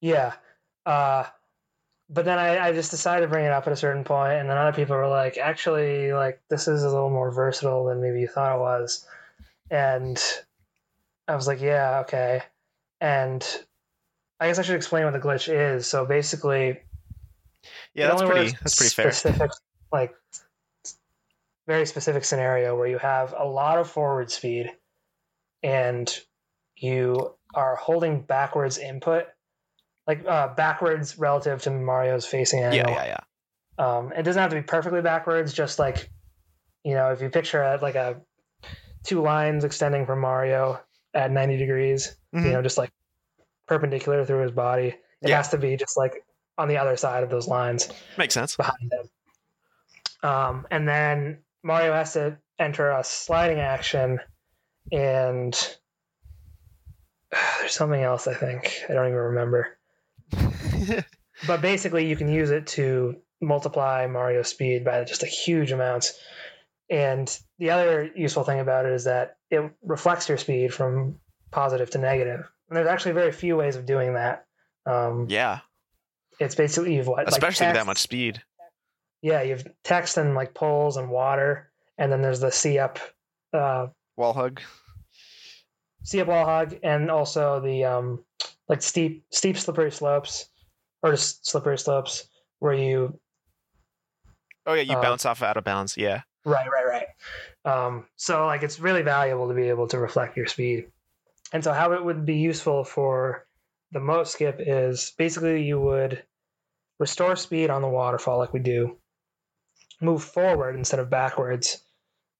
yeah. Uh, but then I, I just decided to bring it up at a certain point, and then other people were like, actually, like, this is a little more versatile than maybe you thought it was. And I was like, yeah, okay. And I guess I should explain what the glitch is. So basically, Yeah, that's pretty. That's pretty fair. Specific, like, very specific scenario where you have a lot of forward speed and you are holding backwards input, like uh, backwards relative to Mario's facing angle. Yeah, yeah, yeah. Um, it doesn't have to be perfectly backwards, just like, you know, if you picture it like a two lines extending from Mario at 90 degrees, Mhm. you know, just like perpendicular through his body. It Yeah. has to be just like on the other side of those lines Makes sense. behind him. Um, and then Mario has to enter a sliding action, and there's something else I think I don't even remember. But basically, you can use it to multiply Mario's speed by just a huge amount. And the other useful thing about it is that it reflects your speed from positive to negative. And there's actually very few ways of doing that. Um, yeah, It's basically you've what, like especially that much speed. yeah, you have text and like poles and water, and then there's the see up, uh, Wall hug. see up wall hug, and also the um, like steep, steep slippery slopes, or just slippery slopes where you Oh yeah, you Uh, bounce off out of bounds. Yeah. right, right, right. Um, so like it's really valuable to be able to reflect your speed, and so how it would be useful for the moat skip is basically you would restore speed on the waterfall like we do, move forward instead of backwards.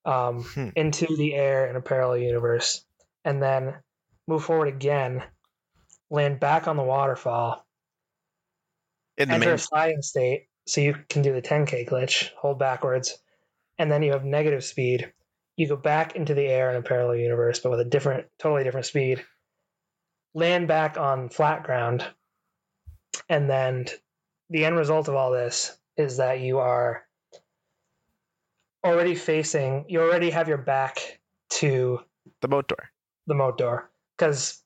Um, Hmm. into the air in a parallel universe, and then move forward again, land back on the waterfall, In the enter main. a sliding state, so you can do the 10k glitch, hold backwards, and then you have negative speed. You go back into the air in a parallel universe, but with a different, totally different speed. Land back on flat ground, and then the end result of all this is that you are already facing. You already have your back to The boat door. the moat door because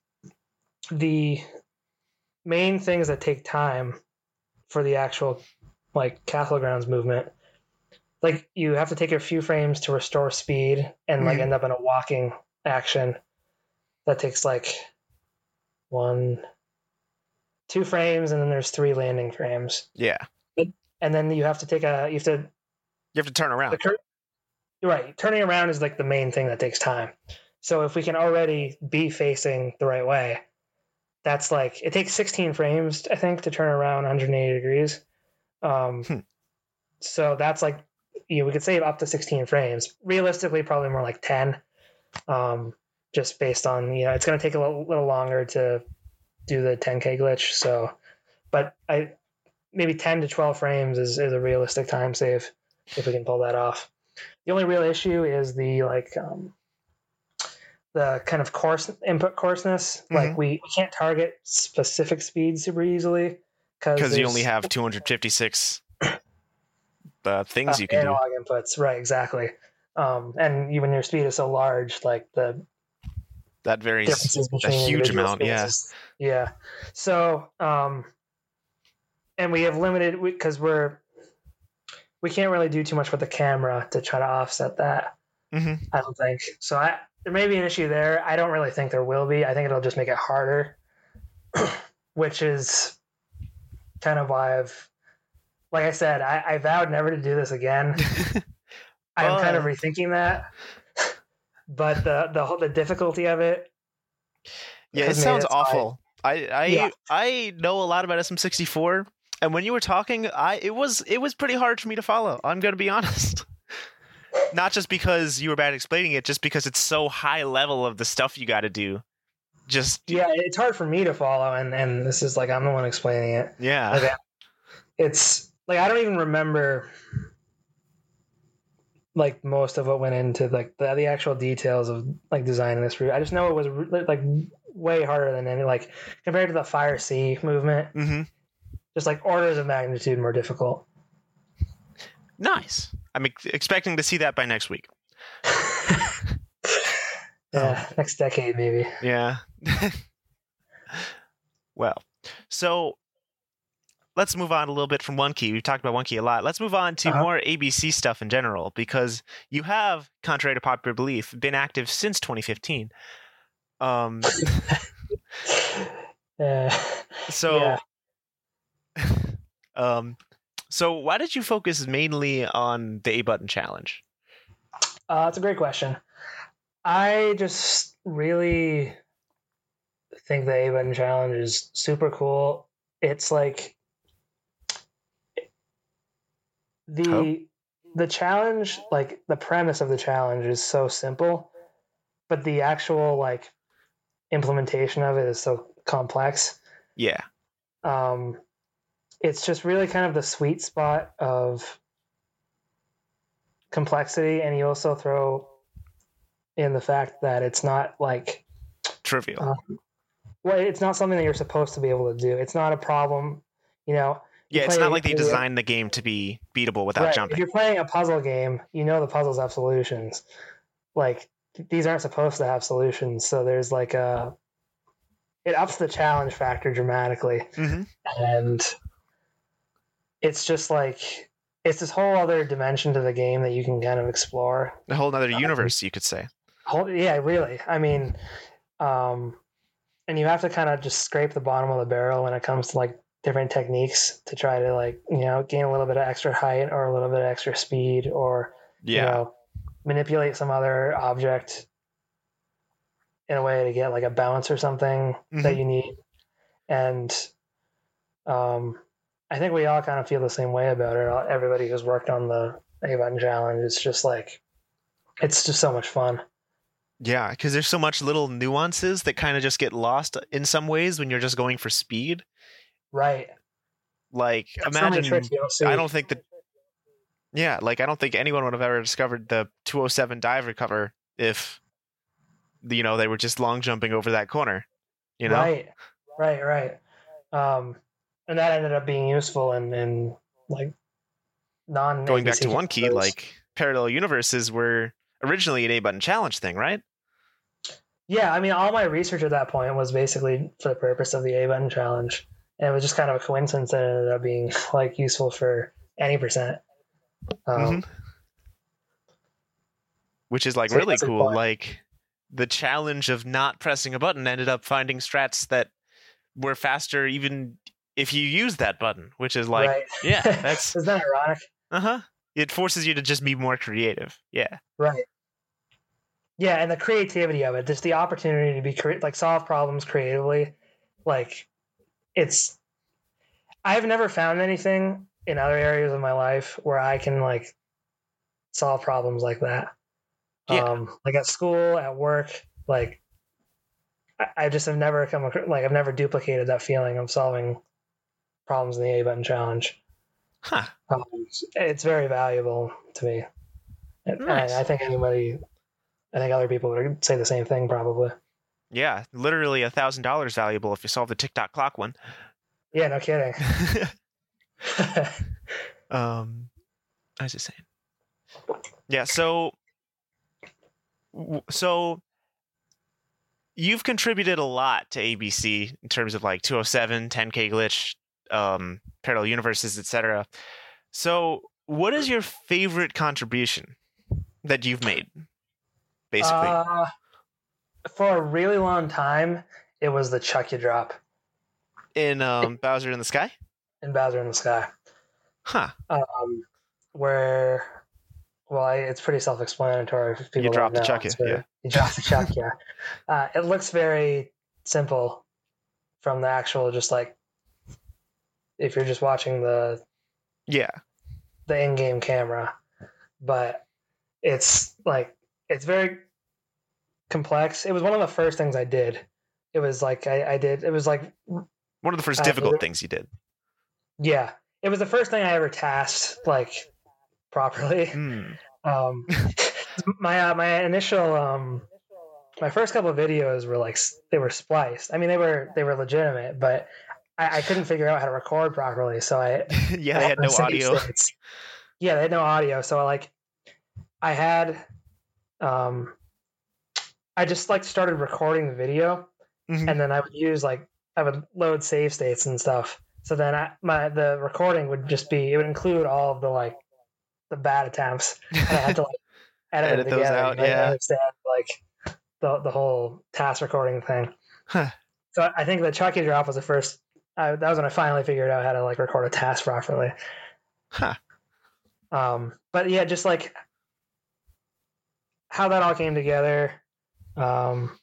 the main things that take time for the actual like castle grounds movement like you have to take a few frames to restore speed and like Mhm. end up in a walking action that takes like one two frames and then there's three landing frames Yeah. and then you have to take a you have to You have to turn around. cur- right turning around is like the main thing that takes time so if we can already be facing the right way that's like it takes 16 frames i think to turn around 180 degrees um, Hmm. so that's like you know, we could save up to 16 frames. Realistically probably more like 10 um, just based on you know it's going to take a little, little longer to do the 10k glitch so but i maybe 10 to 12 frames is, is a realistic time save if we can pull that off. The only real issue is the like um, the kind of coarse input coarseness. Like Mhm. we, we can't target specific speeds super easily Because you only have 256 uh, things uh, you can do. analog inputs right exactly um, and you, when your speed is so large like the That varies a huge amount. Yeah. Yeah. So, um, and we have limited because we're we can't really do too much with the camera to try to offset that. hmm I don't think so. I there may be an issue there. I don't really think there will be. I think it'll just make it harder, which is kind of why I've, like I said, I, I vowed never to do this again. I'm kind of rethinking that, but the the whole the difficulty of it Yeah, it sounds I- awful. I I Yeah. I know a lot about SM64, and when you were talking, I it was it was pretty hard for me to follow. I'm gonna be honest. Not just because you were bad explaining it, just because it's so high level of the stuff you got to do. Just yeah, it's hard for me to follow, and and this is like I'm the one explaining it. yeah. It's like I don't even remember like most of what went into like the, the actual details of like designing this route. I just know it was like way harder than any like compared to the Fire sea movement, Mm-hmm. just like orders of magnitude more difficult. nice. I'm ex- expecting to see that by next week. yeah, next decade maybe. Yeah. well, so let's move on a little bit from one key. We've talked about one key a lot. Let's move on to Uh-huh. more ABC stuff in general because you have, contrary to popular belief, been active since 2015. Um, Yeah. so, Yeah. um, so why did you focus mainly on the A button challenge? Uh, that's a great question. I just really think the A button challenge is super cool. It's like the Oh. the challenge, like the premise of the challenge is so simple, but the actual like implementation of it is so complex. Yeah. Um, it's just really kind of the sweet spot of complexity, and you also throw in the fact that it's not like Trivial. Uh, well, it's not something that you're supposed to be able to do. It's not a problem, you know. Yeah, it's not like they designed the game to be beatable without right, If you're playing a puzzle game, you know the puzzles have solutions. Like these aren't supposed to have solutions, so there's like a it ups the challenge factor dramatically. hmm and it's just like it's this whole other dimension to the game that you can kind of explore A whole other Um, universe, you could say. whole, yeah really i mean um and you have to kind of just scrape the bottom of the barrel when it comes to like different techniques to try to like you know gain a little bit of extra height or a little bit of extra speed or Yeah. you know manipulate some other object in a way to get like a bounce or something that Mhm. you need and um i think we all kind of feel the same way about it everybody who's worked on the a button challenge it's just like it's just so much fun Yeah, because there's so much little nuances that kind of just get lost in some ways when you're just going for speed. Right Like, the imagine. don't. I don't think that. Yeah, like I don't think anyone would have ever discovered the 207 dive recover if, you know, they were just long jumping over that corner. You know. Right, right, right. Um, and that ended up being useful in, in like non Going back to one key, games. like parallel universes were originally an A button challenge thing, right? yeah, I mean, all my research at that point was basically for the purpose of the A button challenge, and it was just kind of a coincidence that it ended up being like useful for any percent. Um, Mhm. which is like So really cool. Like the challenge of not pressing a button ended up finding strats that were faster even if you use that button, which is like right. yeah, that's Isn't that ironic? uh huh. It forces you to just be more creative. Yeah. Right. Yeah, and the creativity of it, just the opportunity to be cre- like solve problems creatively, like it's. I've never found anything in other areas of my life where I can like solve problems like that. Yeah. Um, like at school, at work, like I, I just have never come across, like I've never duplicated that feeling of solving problems in the A button challenge. Huh. Um, it's very valuable to me. And Nice. I, I think anybody, I think other people would say the same thing probably. Yeah, literally a thousand dollars valuable if you solve the Tick Tock Clock one. Yeah, no kidding. um, I was just saying. Yeah. So, so you've contributed a lot to ABC in terms of like 207, 10K glitch, um, parallel universes, etc. So, what is your favorite contribution that you've made? Basically, uh, for a really long time, it was the Chucky drop in um, Bowser in the Sky. in Bowser in the Sky, Huh. um, where, well, I, it's pretty self-explanatory. People You drop the know. Chucky, yeah. You drop the Chuck, yeah. Uh, it looks very simple from the actual, just like if you're just watching the Yeah. the in-game camera but it's like it's very complex it was one of the first things i did it was like i, I did it was like One of the first Uh, difficult things you did. yeah it was the first thing i ever TASed like properly Hmm. um my uh, my initial um my first couple of videos were like they were spliced i mean they were they were legitimate but i, I couldn't figure out how to record properly so i yeah, they had no audio. states. Yeah, they had no audio. So I like, I had, um, I just like started recording the video, Mhm. and then I would use like I would load save states and stuff. So then I, my the recording would just be it would include all of the like the bad attempts, and I had to like edit, Edit those together. out, yeah. understand like the the whole TAS recording thing. Huh. So I think the Chucky drop was the first. I, that was when I finally figured out how to like record a TAS properly. Huh. Um, but yeah, just like how that all came together, um,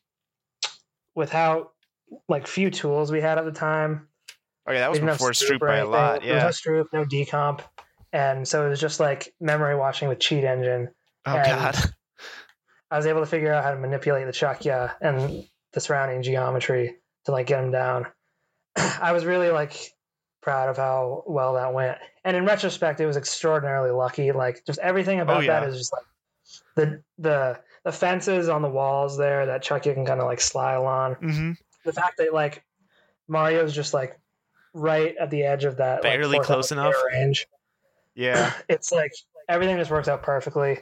with how like few tools we had at the time. Oh yeah, that was before Stroop Stroop by a lot. Yeah. no Stroop, no decomp, and so it was just like memory washing with Cheat Engine. Oh and- god. I was able to figure out how to manipulate the Chuckya and the surrounding geometry to like get them down. I was really like proud of how well that went. And in retrospect, it was extraordinarily lucky. Like just everything about Oh, yeah. that is just like the the the fences on the walls there that Chucky can kind of like slide on. hmm The fact that like Mario's just like right at the edge of that Barely fourth close enough. range. Yeah. It's like everything just works out perfectly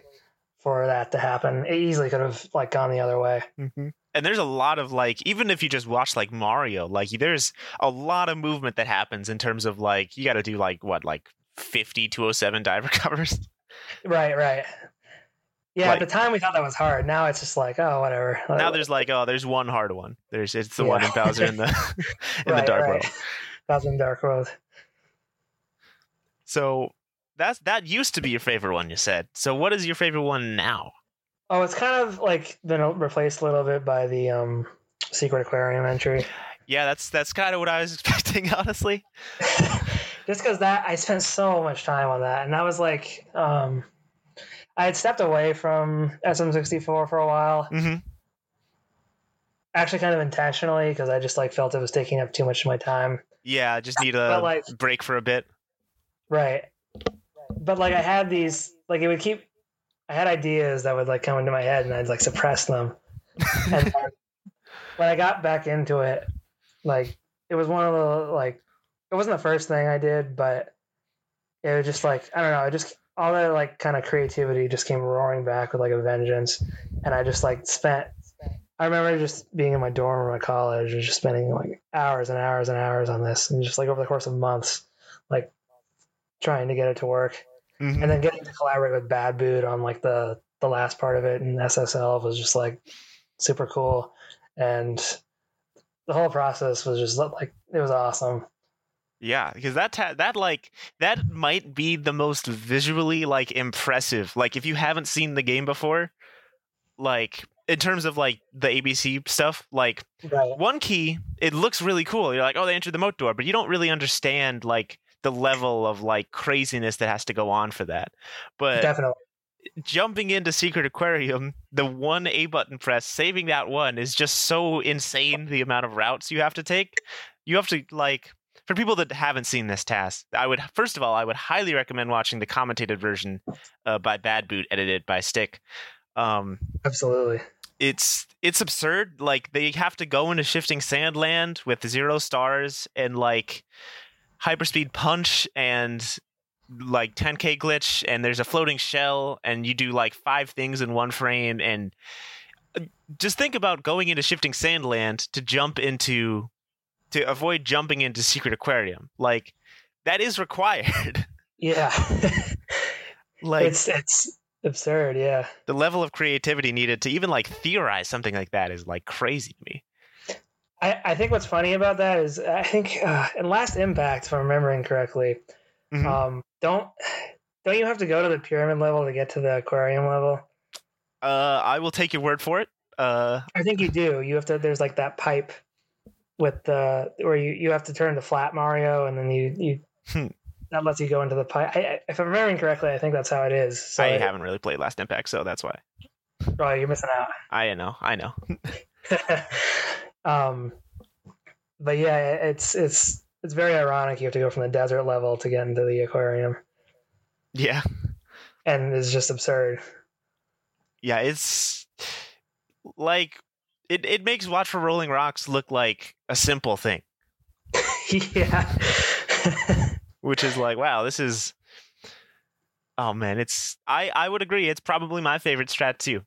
for that to happen. It easily could have like gone the other way. hmm And there's a lot of like, even if you just watch like Mario, like there's a lot of movement that happens in terms of like you got to do like what like 50 207 dive recovers. Right, right. Yeah, Like- at the time we thought that was hard. Now it's just like, oh, whatever. now there's like oh there's one hard one. There's it's the Yeah. one in Bowser in the in Right, the Dark right. World. Thousand Dark World. So that's that used to be your favorite one. You said. So what is your favorite one now? Oh, it's kind of like been replaced a little bit by the um, Secret Aquarium entry. Yeah, that's that's kind of what I was expecting, honestly. just because that I spent so much time on that, and that was like, um, I had stepped away from SM64 for a while, hmm actually, kind of intentionally because I just like felt it was taking up too much of my time. Yeah, I just need a like- break for a bit. Right. But like I had these like it would keep I had ideas that would like come into my head and I'd like suppress them. And when I got back into it, like it was one of the like it wasn't the first thing I did, but it was just like I don't know, I just all that like kind of creativity just came roaring back with like a vengeance. And I just like spent I remember just being in my dorm room at college and just spending like hours and hours and hours on this and just like over the course of months, like trying to get it to work Mhm. and then getting to collaborate with Bad Boot on like the the last part of it in SSL was just like super cool, and the whole process was just like it was awesome. Yeah, because that ta- that like that might be the most visually like impressive. Like if you haven't seen the game before, like in terms of like the ABC stuff, like Right. one key, it looks really cool. You're like, oh, they entered the moat door, but you don't really understand like the level of like craziness that has to go on for that. But Definitely. jumping into Secret Aquarium, the one A button press, saving that one is just so insane. The amount of routes you have to take, you have to like. For people that haven't seen this TAS, I would first of all, I would highly recommend watching the commentated version uh, by Bad Boot, edited by Stick. Um, Absolutely. it's it's absurd. Like they have to go into Shifting Sand Land with zero stars and like hyperspeed punch and like 10k glitch and there's a floating shell and you do like five things in one frame and uh, just think about going into Shifting Sand Land to jump into to avoid jumping into secret aquarium like that is required Yeah. like it's it's absurd. Yeah. the level of creativity needed to even like theorize something like that is like crazy to me I, I think what's funny about that is I think uh, in Last Impact, if I'm remembering correctly, Mhm. um, don't don't you have to go to the pyramid level to get to the aquarium level? Uh, I will take your word for it. Uh, I think you do. You have to. There's like that pipe with the where you you have to turn to flat Mario, and then you you Hmm. that lets you go into the pipe. I, if I'm remembering correctly, I think that's how it is. So I it- haven't really played Last Impact, so that's why. Oh, you're missing out. I know, I know. um, but yeah, it's it's it's very ironic. You have to go from the desert level to get into the aquarium, Yeah, and it's just absurd. yeah. It's like it. It makes Watch for Rolling Rocks look like a simple thing, yeah. which is like, wow, this is. Oh man, it's. I I would agree. It's probably my favorite strat too.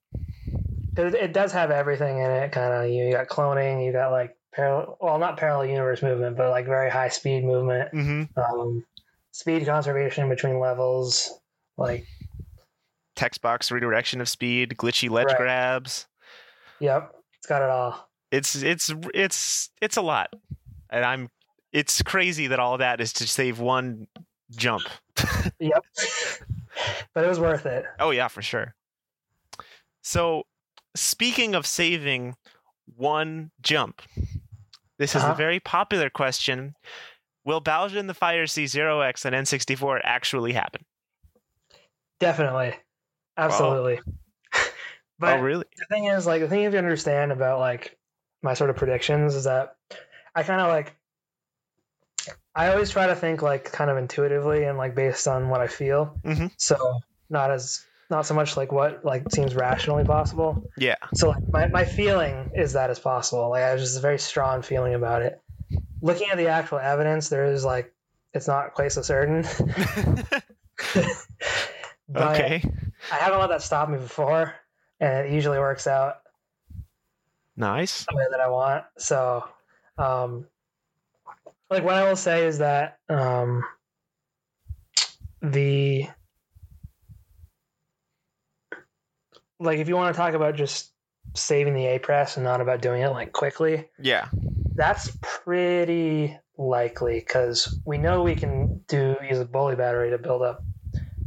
it, it does have everything in it. Kind of, you got cloning, you got like parallel, well, not parallel universe movement, but like very high speed movement, Mm-hmm. um, speed conservation between levels, like Text box redirection of speed, glitchy ledge Right. grabs. yep, it's got it all. It's it's it's it's a lot, and I'm. It's crazy that all that is to save one jump. Yep, but it was worth it. Oh yeah, for sure. So, speaking of saving one jump, this is Uh-huh. a very popular question. Will Bowser in the Fire Sea Zero X and N64 actually happen? Definitely, absolutely. But oh, really? the thing is, like, the thing you have to understand about like my sort of predictions is that I kind of like I always try to think like kind of intuitively and like based on what I feel. Mhm. So not as not so much like what like seems rationally possible. Yeah. So like my, my feeling is that it's possible. Like I have just a very strong feeling about it. Looking at the actual evidence, there is like it's not quite so certain. but okay. I haven't let that stop me before, and it usually works out Nice. the way that I want. So, um, like what I will say is that um, the like if you want to talk about just saving the A press and not about doing it like quickly, Yeah. that's pretty likely because we know we can do use a bully battery to build up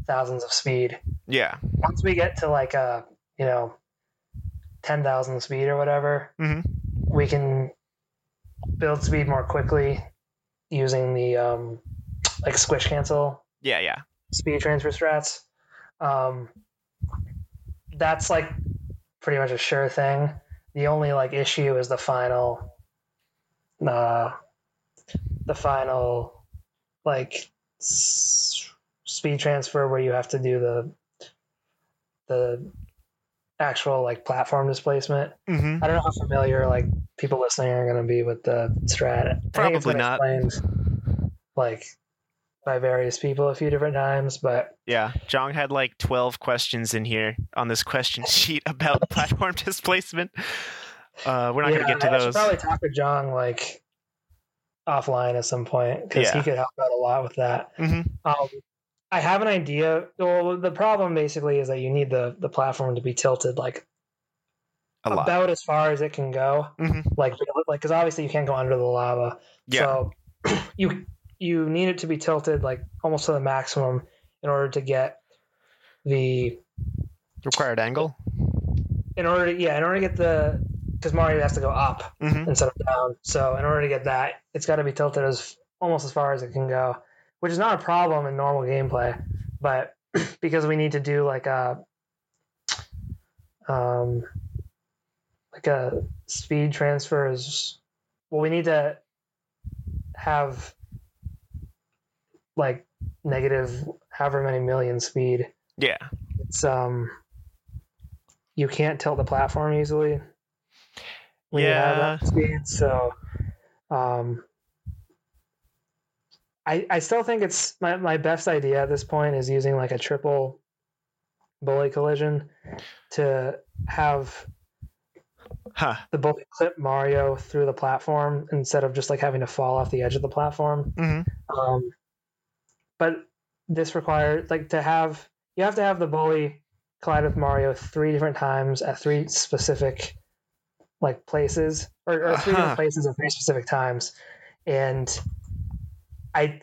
thousands of speed. Yeah. Once we get to like a you know ten thousand speed or whatever, Mhm. we can build speed more quickly using the um, like squish cancel Yeah. Yeah. speed transfer strats. Um, that's like pretty much a sure thing. The only like issue is the final, uh, the final like s- speed transfer where you have to do the the actual like platform displacement. hmm I don't know how familiar like people listening are going to be with the strat. I think it's Probably not. explained, like by various people a few different times, but Yeah. Jong had like 12 questions in here on this question sheet about platform displacement. Uh, we're not going to get to I those. probably talk to Jong like offline at some point because Yeah. he could help out a lot with that. hmm Um, I have an idea. Well, the problem basically is that you need the the platform to be tilted like A lot. about as far as it can go. Mhm. Like, like because obviously you can't go under the lava. Yeah. So you you need it to be tilted like almost to the maximum in order to get the Required angle. in order to yeah in order to get the because Mario has to go up hmm instead of down. So in order to get that, it's got to be tilted as almost as far as it can go, which is not a problem in normal gameplay, but because we need to do like a um like a speed transfer is well we need to have like negative however many million speed Yeah. it's um you can't tilt the platform easily when you have that speed so um I, I still think it's my, my best idea at this point is using like a triple bully collision to have Huh. the bully clip Mario through the platform instead of just like having to fall off the edge of the platform. hmm Um, but this requires like to have you have to have the bully collide with Mario three different times at three specific like places or, or three Uh-huh. different places at three specific times, and I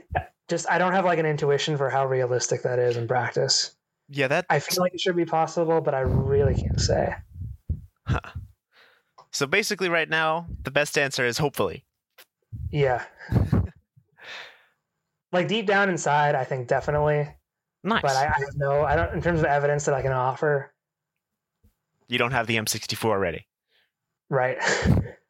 just I don't have like an intuition for how realistic that is in practice. Yeah. That. I feel like it should be possible, but I really can't say. So basically, right now, the best answer is hopefully. Yeah. like deep down inside, I think definitely, Nice. but I, I have no, I don't, in terms of evidence that I can offer, you don't have the M64 already. right?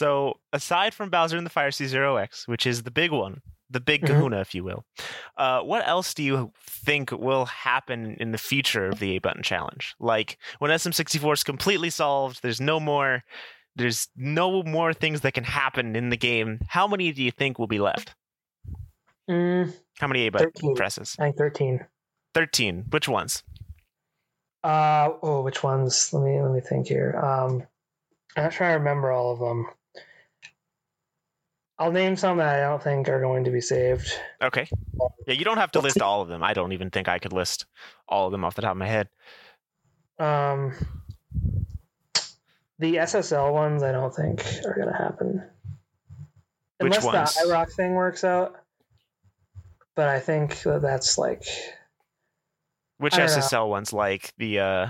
So aside from Bowser and the Fire Sea Zero X, which is the big one, the big Mhm. Kahuna, if you will, uh, what else do you think will happen in the future of the A button challenge? Like when SM64 is completely solved, there's no more, there's no more things that can happen in the game. How many do you think will be left? Mm, How many A button 13. presses? I think 13. Thirteen. Which ones? Uh, oh, which ones? Let me, let me think here. Um, I'm not trying to remember all of them. I'll name some that I don't think are going to be saved. Okay. Yeah, you don't have to list all of them. I don't even think I could list all of them off the top of my head. Um, the SSL ones, I don't think are going to happen. Which Unless ones? the iRock thing works out. But I think that that's like Which don't know. SSL ones? Like the uh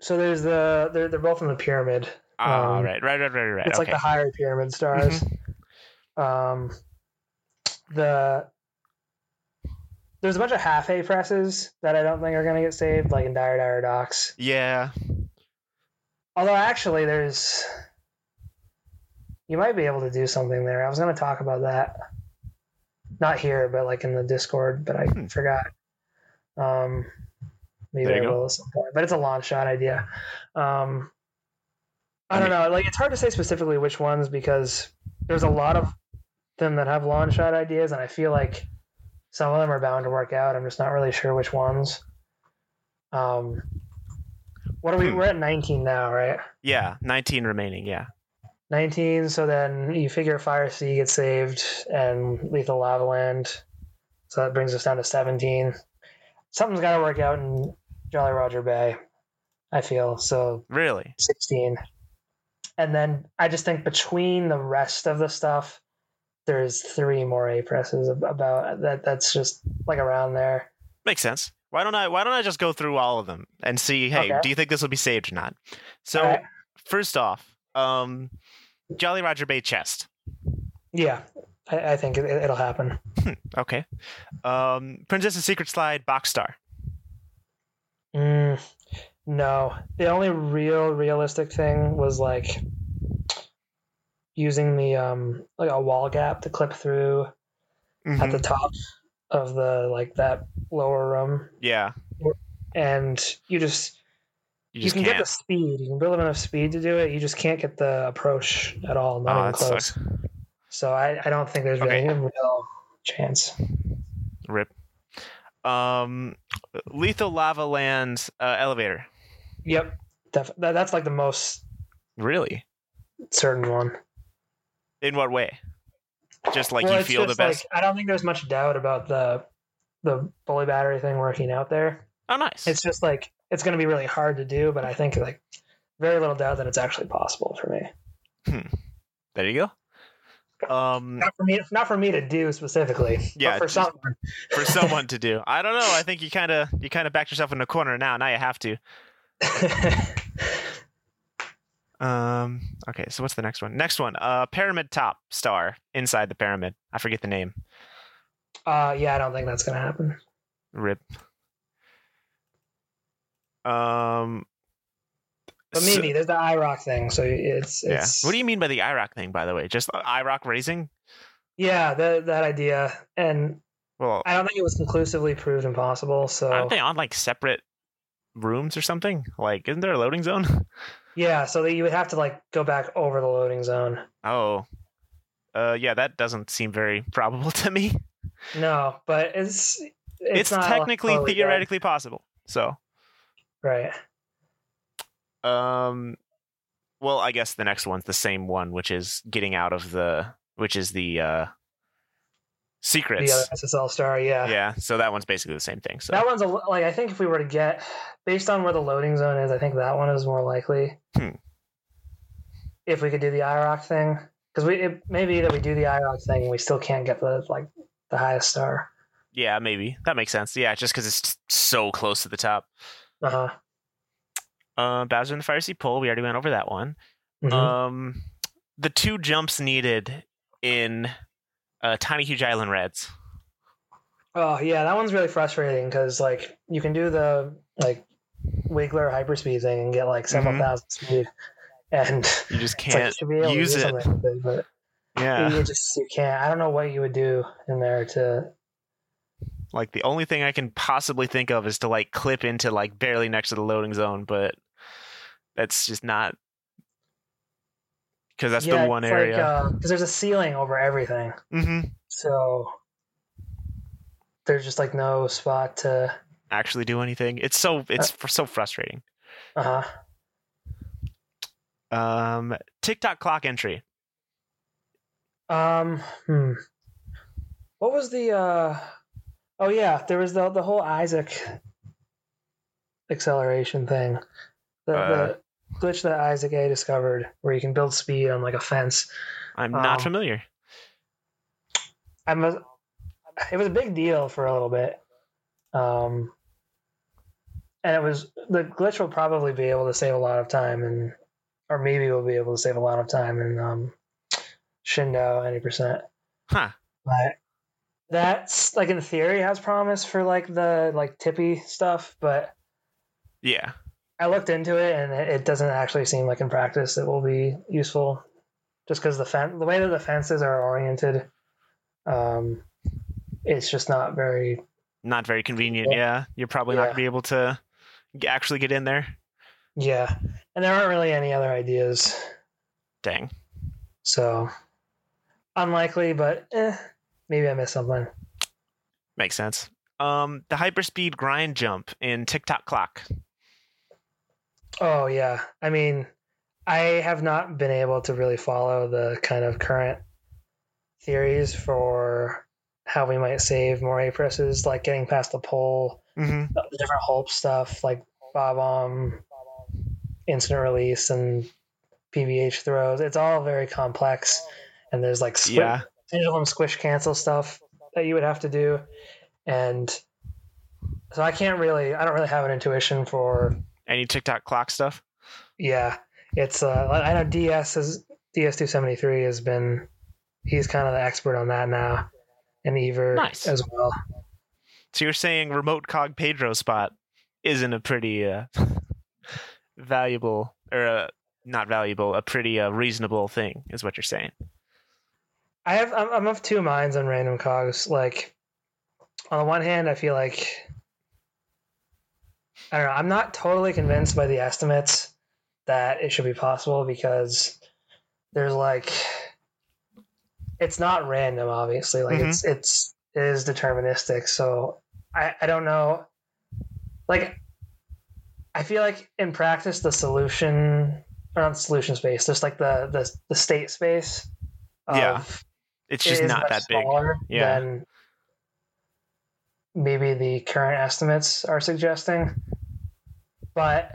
so. There's the they're they're both in the pyramid. Ah, Um, right, right, right, right, right. It's like the higher pyramid stars. Um, the there's a bunch of half A presses that I don't think are going to get saved, like in Dire Dire Docks. yeah. Although actually, there's you might be able to do something there. I was going to talk about that, not here, but like in the Discord, but I Hmm. forgot. Um, maybe I go. will at some point. But it's a long shot idea. Um, I I don't know. Like it's hard to say specifically which ones because there's a lot of them that have long shot ideas, and I feel like some of them are bound to work out. I'm just not really sure which ones. Um, what are we? Hmm. We're at 19 now, right? Yeah, 19 remaining, yeah. 19. So then you figure Fire Sea gets saved and Lethal Lava Land. So that brings us down to 17. Something's got to work out in Jolly Roger Bay, I feel. So Really? 16. And then I just think between the rest of the stuff, there's three more A presses about that. That's just like around there. Makes sense. Why don't I why don't I just go through all of them and see, hey, Okay. do you think this will be saved or not? So, right. first off, um Jolly Roger Bay chest. Yeah, I, I think it, it'll happen. Okay. Um Princess's Secret Slide box star. Mm, no, the only real realistic thing was like using the um like a wall gap to clip through at Mhm. the top of the like that lower room, Yeah. and you just You you, can can't. get the speed. You can build up enough speed to do it. You just can't get the approach at all. Not oh, even close. sucks. So I, I don't think there's really Okay. a real chance. Rip. Um Lethal Lava Land uh, elevator. Yep, def- that, that's like the most Really? certain one. In what way? Just like Well, you feel the best. Like, I don't think there's much doubt about the the bully battery thing working out there. oh, nice. It's just like it's going to be really hard to do, but I think like very little doubt that it's actually possible for me. Hmm. there you go. Um, Not for me, not for me to do specifically. Yeah, but for someone. for someone to do. I don't know. I think you kind of you kind of backed yourself in a corner now. Now you have to. Um. Okay. So what's the next one? Next one. Uh, pyramid top star inside the pyramid. I forget the name. uh, yeah, I don't think that's going to happen. Rip. Um. But so- maybe there's the IROC thing, so it's yeah. What do you mean by the IROC thing, by the way? Just IROC raising? yeah that that idea, and Well, I don't think it was conclusively proved impossible. So aren't they on like separate rooms or something? Like, isn't there a loading zone? yeah, so that you would have to like go back over the loading zone. oh. Uh, yeah, that doesn't seem very probable to me. No, but it's it's, It's, technically totally dead. theoretically possible. So, right. um, well, I guess the next one's the same one, which is getting out of the, which is the uh, secrets. The other SSL star, yeah. yeah, so that one's basically the same thing. So, That one's a, like I think if we were to get based on where the loading zone is, I think that one is more likely. Hmm. If we could do the IROC thing, because we it may be that we do the IROC thing, and we still can't get the like the highest star. yeah, maybe that makes sense. Yeah, just because it's so close to the top. Uh huh. Uh, Bowser and the Fire Sea Pole, we already went over that one. Mm-hmm. Um, the two jumps needed in uh, Tiny Huge Island Reds. oh yeah, that one's really frustrating because like you can do the like Wiggler hyperspeed thing and get like several Mhm. thousand speed, and You just it's like you can't should be able use it. something but Yeah. you just you can't. I don't know what you would do in there to Like the only thing I can possibly think of is to like clip into like barely next to the loading zone, but that's just not because that's the one area. because there's a ceiling over everything. mm-hmm. So there's just like no spot to. Actually, do anything. It's so it's fr- so frustrating. Uh huh. Um, Tick Tock Clock entry. Um. Hmm. What was the? uh Oh yeah, there was the the whole Isaac acceleration thing. The, Uh. the glitch that Isaac A discovered, where you can build speed on like a fence. I'm not Um, familiar. I'm a, it was a big deal for a little bit. Um, and it was the glitch will probably be able to save a lot of time and or maybe we'll be able to save a lot of time in um Shindou any percent. Huh. But that's like in theory has promise for like the like tippy stuff, but Yeah. I looked into it and it doesn't actually seem like in practice it will be useful just because the fen- the way that the fences are oriented um it's just not very Not very convenient. Yeah. Yeah. You're probably not gonna be able to actually get in there. yeah and there aren't really any other ideas Dang. so unlikely but eh, maybe i missed something Makes sense. Um, the hyperspeed grind jump in Tick Tock Clock. Oh yeah i mean i have not been able to really follow the kind of current theories for how we might save more a presses like getting past the pole Mm-hmm. the different HOLP stuff like Bob-omb, instant release, and PBH throws. It's all very complex, and there's like Yeah. pendulum squish cancel stuff that you would have to do, and so I can't really, I don't really have an intuition for. Any Tick Tock Clock stuff? Yeah, it's. Uh, I know DS is DS two seventy three has been. He's kind of the expert on that now, and Ever Nice. as well. So you're saying remote cog Pedro spot isn't a pretty uh, valuable or uh, not valuable, a pretty uh, reasonable thing, is what you're saying. I have I'm, I'm of two minds on random cogs. Like on the one hand, I feel like I don't know. I'm not totally convinced by the estimates that it should be possible because there's like it's not random. Obviously, like Mhm. it's it's it is deterministic. So I I don't know. Like I feel like in practice the solution or not solution space, just like the the the state space Yeah. It's just not that big. Yeah. than maybe the current estimates are suggesting. But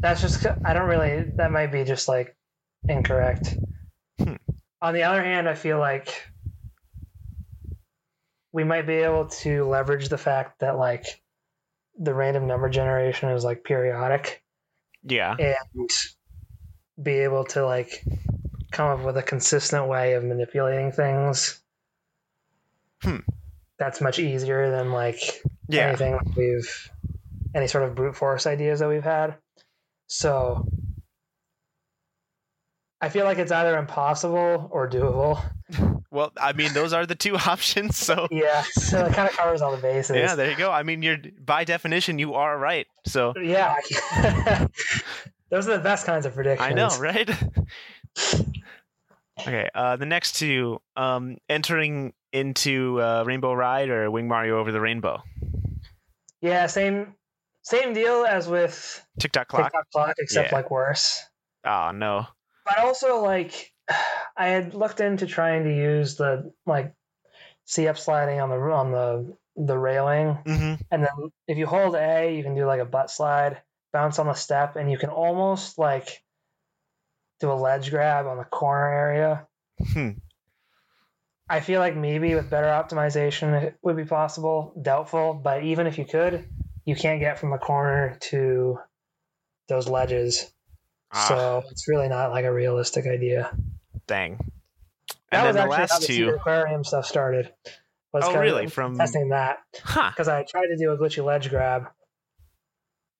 that's just I don't really that might be just like incorrect. Hmm. On the other hand, I feel like we might be able to leverage the fact that like the random number generation is like periodic Yeah. and be able to like come up with a consistent way of manipulating things. Hmm. That's much easier than like Yeah. anything we've any sort of brute force ideas that we've had. So I feel like it's either impossible or doable. Well, I mean, those are the two options. So Yeah, so it kind of covers all the bases. yeah, there you go. I mean, you're by definition you are right. So Yeah. Those are the best kinds of predictions. I know, right? okay. Uh, the next two, um, entering into uh, Rainbow Ride or Wing Mario over the Rainbow. Yeah, same same deal as with Tick tock clock. Tick Tock Clock, except Yeah. like worse. Oh no. But also like I had looked into trying to use the like C up sliding on the on the the railing, hmm and then if you hold A, you can do like a butt slide, bounce on the step, and you can almost like do a ledge grab on the corner area. Hmm. I feel like maybe with better optimization it would be possible. Doubtful, but even if you could, you can't get from the corner to those ledges. Ah, So it's really not like a realistic idea. dang. That And was then the actually how last the two. Aquarium stuff started. Was Oh, kind of really? From- testing that Huh. because I tried to do a glitchy ledge grab.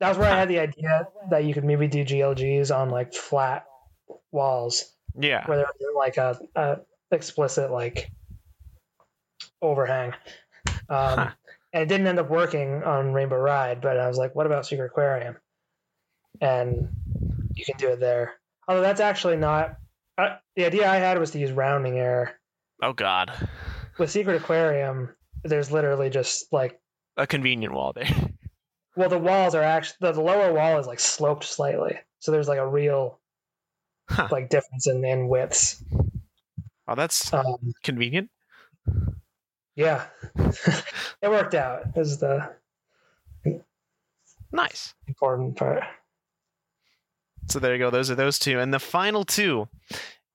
That was where I had the idea that you could maybe do GLGs on like flat walls Yeah. where there was like a, a explicit like overhang. Um, Huh. And it didn't end up working on Rainbow Ride, but I was like, what about Secret Aquarium? And you can do it there. Although that's actually not. Uh, the idea I had was to use rounding error. Oh God. With Secret Aquarium, there's literally just like, A convenient wall there. well, the walls are actually, the, the lower wall is like sloped slightly. So there's like a real Huh. like difference in, in widths. Oh, that's Um, convenient. Yeah. it worked out, is the Nice. important part. So there you go. Those are those two, and the final two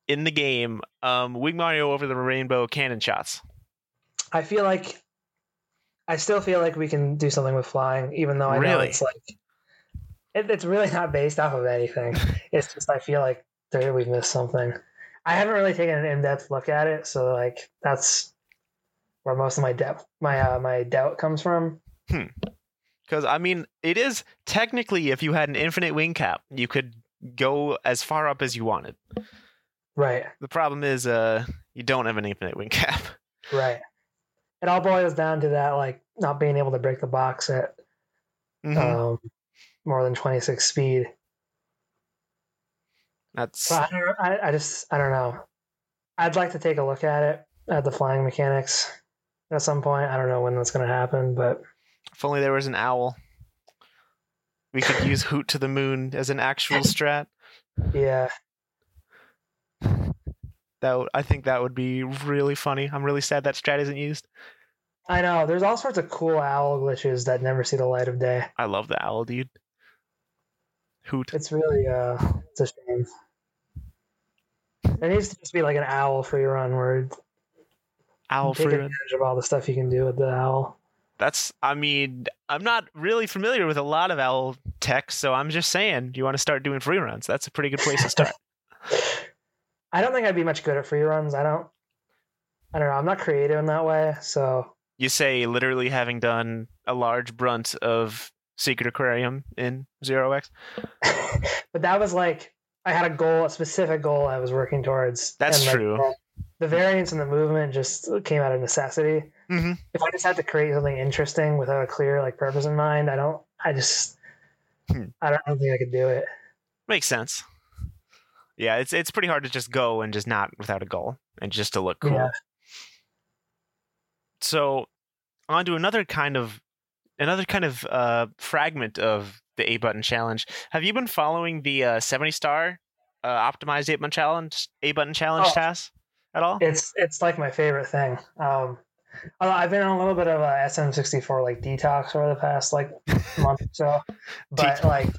in the game: um, Wing Mario over the Rainbow cannon shots. I feel like I still feel like we can do something with flying, even though I know it's like it, it's really not based off of anything. it's just I feel like there we've missed something. I haven't really taken an in-depth look at it, so like that's where most of my depth my uh, my doubt comes from. Because I mean, it is technically, if you had an infinite wing cap, you could go as far up as you wanted. Right, The problem is, uh, you don't have an infinite wing cap. right. It all boils down to that like not being able to break the box at Mhm. um, more than 26 speed. That's I, don't, I, I just I don't know. I'd like to take a look at it at the flying mechanics at some point. I don't know when that's going to happen, but if only there was an owl. We could use Hoot to the Moon as an actual strat. yeah, That would, I think that would be really funny. I'm really sad that strat isn't used. I know. There's all sorts of cool owl glitches that never see the light of day. I love the owl, dude. Hoot. It's really uh, it's a shame. There needs to just be like an owl free run where you Owl take free. advantage of all the stuff you can do with the owl. That's. I mean, I'm not really familiar with a lot of owl tech, so I'm just saying. Do you want to start doing free runs? That's a pretty good place to start. I don't think I'd be much good at free runs. I don't. I don't know. I'm not creative in that way, so you say literally having done a large brunt of Secret Aquarium in Zero X. but that was like I had a goal, a specific goal I was working towards. That's like, true. The, variance in the movement just came out of necessity. Mhm. If I just had to create something interesting without a clear like purpose in mind, I don't. I just. Hmm. I don't, think I could do it. Makes sense. Yeah, it's it's pretty hard to just go and just not without a goal and just to look cool. Yeah. So, on to another kind of another kind of uh, fragment of the A button challenge. Have you been following the uh, seventy star uh, optimized A button challenge A button challenge Oh. TAS? At all? It's it's like my favorite thing. Um, I've been on a little bit of a SM64 like detox over the past like month or so, but like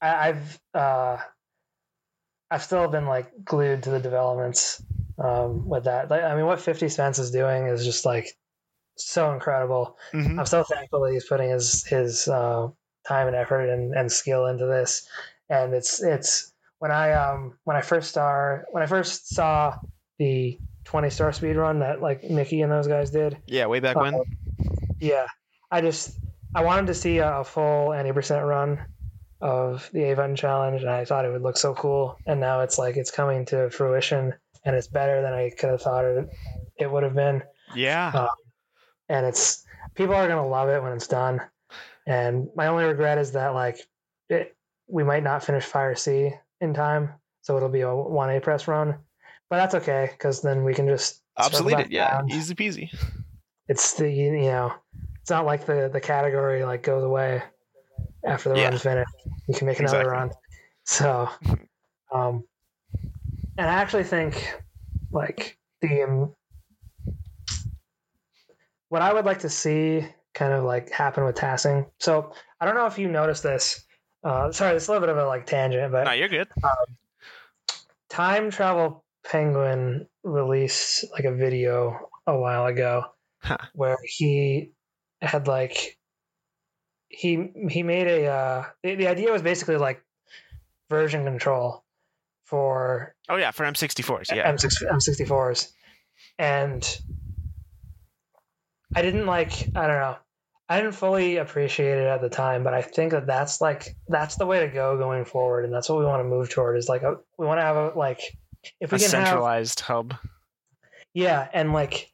I, I've uh, I've still been like glued to the developments um, with that. Like, I mean, what Fifty Cents is doing is just like so incredible. Mhm. I'm so thankful that he's putting his his uh, time and effort and, and skill into this. And it's it's when I um when I first star when I first saw the 20 star speed run that like Mickey and those guys did. Yeah, way back when. uh, yeah, I just I wanted to see a, a full 90% run of the A button challenge, and I thought it would look so cool. And now it's like it's coming to fruition, and it's better than I could have thought it it would have been Yeah. uh, and it's people are gonna love it when it's done. And my only regret is that like it, we might not finish Fire Sea in time, so it'll be a one A press run. But that's okay because then we can just Obsolete it. Yeah. around. Easy peasy. It's the you know it's not like the the category like goes away after the Yeah. run's finished. You can make another Exactly. run. So, um, and I actually think like the um, what I would like to see kind of like happen with TASing. So I don't know if you noticed this. Uh, sorry, it's a little bit of a like tangent, but No, you're good. Time Travel Penguin released like a video a while ago Huh. where he had like he he made a uh the, the idea was basically like version control for Oh yeah, for M64s. Yeah. M6 M64s and I didn't like I don't know I didn't fully appreciate it at the time but I think that that's like that's the way to go going forward and that's what we want to move toward is like a, we want to have a like if we a can have centralized hub. yeah, and like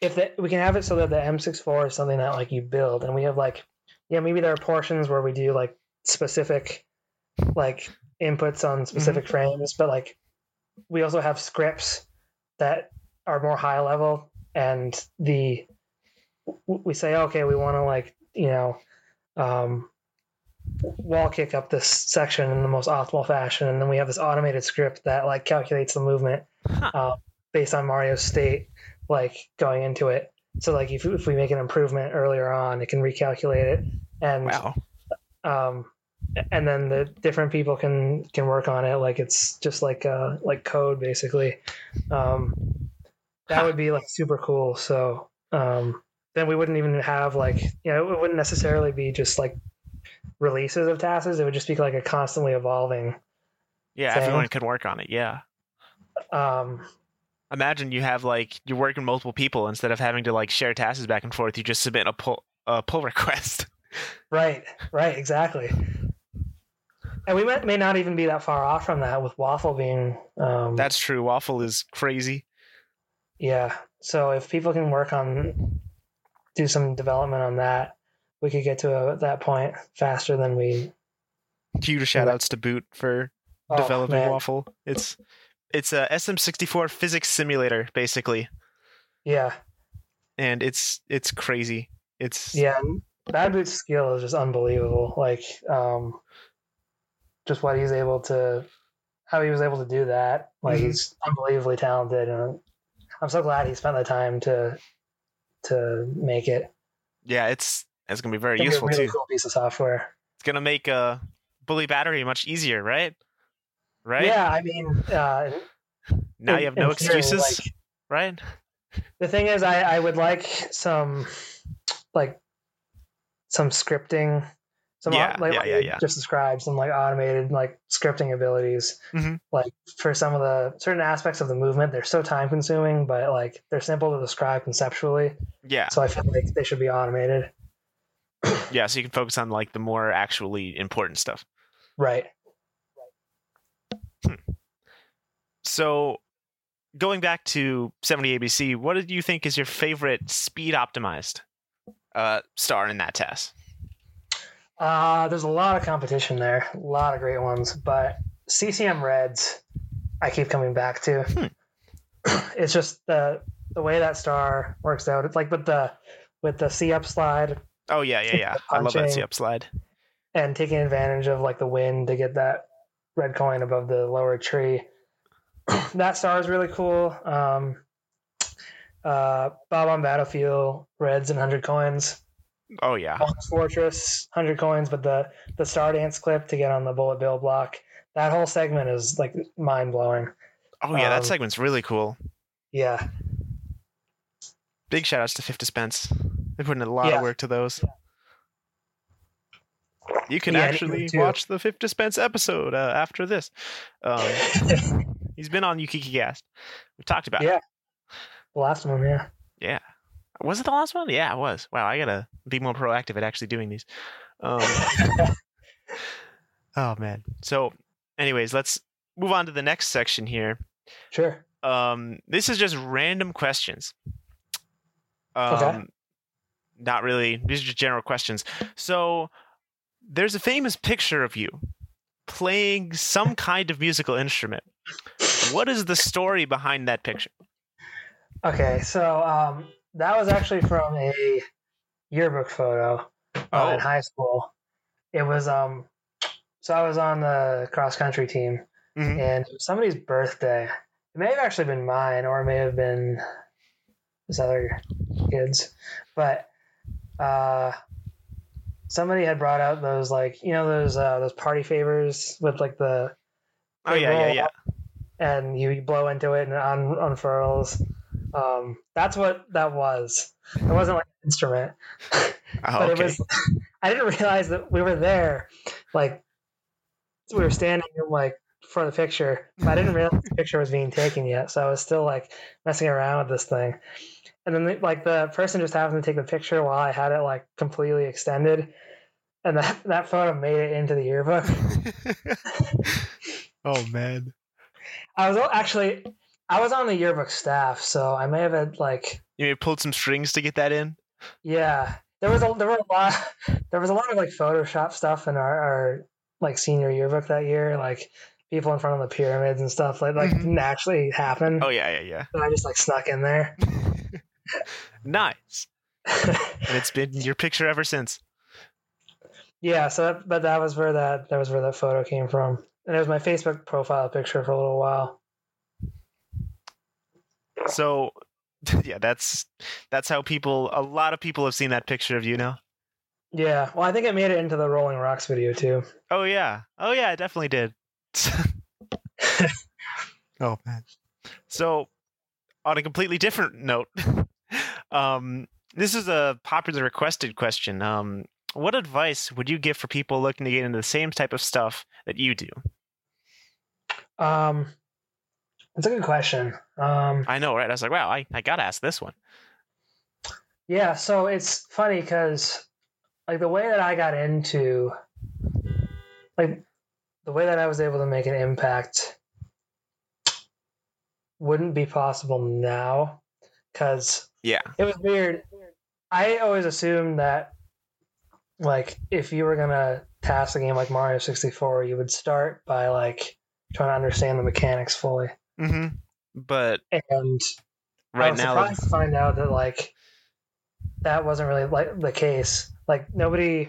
if the, we can have it so that the M64 is something that like you build, and we have like yeah maybe there are portions where we do like specific like inputs on mm-hmm. specific frames, but like we also have scripts that are more high level, and the we say okay we want to like you know um, wall kick up this section in the most optimal fashion, and then we have this automated script that like calculates the movement Huh. uh, based on Mario's state, like going into it. So like if if we make an improvement earlier on, it can recalculate it, and Wow. um, and then the different people can can work on it like it's just like uh like code basically. Um, that Huh. would be like super cool. So um, then we wouldn't even have like you know it wouldn't necessarily be just like releases of tasks. It would just be like a constantly evolving. Yeah, Same. everyone can work on it. Yeah. Um, Imagine you have like you're working multiple people instead of having to like share tasks back and forth. You just submit a pull a pull request. Right, right, exactly. And we may, may not even be that far off from that with Wafel being. Um, That's true. Wafel is crazy. yeah. So if people can work on, do some development on that, we could get to a, that point faster than we. Huge shout outs to Boot for Oh, developing man. Wafel. It's it's a SM64 physics simulator basically, Yeah, and it's it's crazy. It's yeah. Bad Boot's skill is just unbelievable. Like, um, just what he's able to, how he was able to do that. Like, Mhm. he's unbelievably talented, and I'm so glad he spent the time to, to make it. yeah, it's it's gonna be very useful a really too. cool piece of software. It's gonna make a bully battery much easier, right? Right. Yeah, I mean, uh, Now in- you have no theory, excuses, like, right? the thing is, I, I would like some, like, some scripting. Some Yeah, like, yeah, like yeah, yeah. Just describe some like automated like scripting abilities. Mhm. Like for some of the certain aspects of the movement, they're so time consuming, but like they're simple to describe conceptually. Yeah. So I feel like they should be automated. Yeah. So you can focus on like the more actually important stuff. Right. So going back to 70 ABC, what did you think is your favorite speed optimized uh, star in that test? Uh, there's a lot of competition there, a lot of great ones, but CCM Reds, I keep coming back to. Hmm. It's just the the way that star works out. It's like with the with the C up slide Oh yeah, yeah, yeah. I love that. C up slide. and taking advantage of like the wind to get that red coin above the lower tree. that star is really cool. Um, uh, Bob-omb Battlefield, Reds and hundred coins. Oh yeah. Boss Fortress, hundred coins, but the the Star Dance clip to get on the Bullet Bill block. That whole segment is like mind blowing. Oh yeah, that um, segment's really cool. Yeah, Big shout outs to Fifty Cents. They put in a lot Yeah. of work to those. You can Yeah, actually watch the Fifty Cents episode uh, after this. Um, he's been on Ukikicast. We talked about Yeah. it. the last one. Yeah, Yeah. Was it the last one? Yeah, it was. Wow, I gotta be more proactive at actually doing these. Um, oh man. So, anyways, let's move on to the next section here. sure. Um, this is just random questions. Um, Okay. Not really. These are just general questions. So, there's a famous picture of you playing some kind of musical instrument. What is the story behind that picture? Okay, so um, that was actually from a yearbook photo uh, Oh. in high school. It was um, so I was on the cross country team, Mhm. and somebody's birthday. It may have actually been mine, or it may have been this other kid's, but uh, somebody had brought out those like you know those uh, those party favors with like the Oh yeah, yeah, yeah. and you blow into it and it un- unfurls. Um, that's what that was. It wasn't like an instrument, Oh, but okay. it was. I didn't realize that we were there. Like we were standing like for the picture, but I didn't realize the picture was being taken yet. So I was still like messing around with this thing, and then like the person just happened to take the picture while I had it like completely extended, and that that photo made it into the yearbook. oh man. I was actually I was on the yearbook staff, so I may have had like You may have pulled some strings to get that in. yeah. There was a there were a lot there was a lot of like Photoshop stuff in our, our like senior yearbook that year, like people in front of the pyramids and stuff like like Mhm. didn't actually happen. Oh yeah, yeah, And I just like snuck in there. nice. And it's been your picture ever since. yeah, so that, but that was where that that was where that photo came from. And it was my Facebook profile picture for a little while. So yeah, that's that's how people a lot of people have seen that picture of you now. Yeah. Well I think it made it into the Rolling Rocks video too. Oh yeah. Oh yeah, it definitely did. oh man. So on a completely different note, um this is a popular requested question. Um what advice would you give for people looking to get into the same type of stuff that you do? Um that's a good question. Um I know, right? I was like, wow, I, I gotta ask this one. Yeah, so it's funny because like the way that I got into like the way that I was able to make an impact wouldn't be possible now because Yeah. it was weird. I always assumed that like if you were gonna pass a game like Mario 64, you would start by like trying to understand the mechanics fully. Mm-hmm. But And I right was now, surprised to find out that like that wasn't really like the case. Like nobody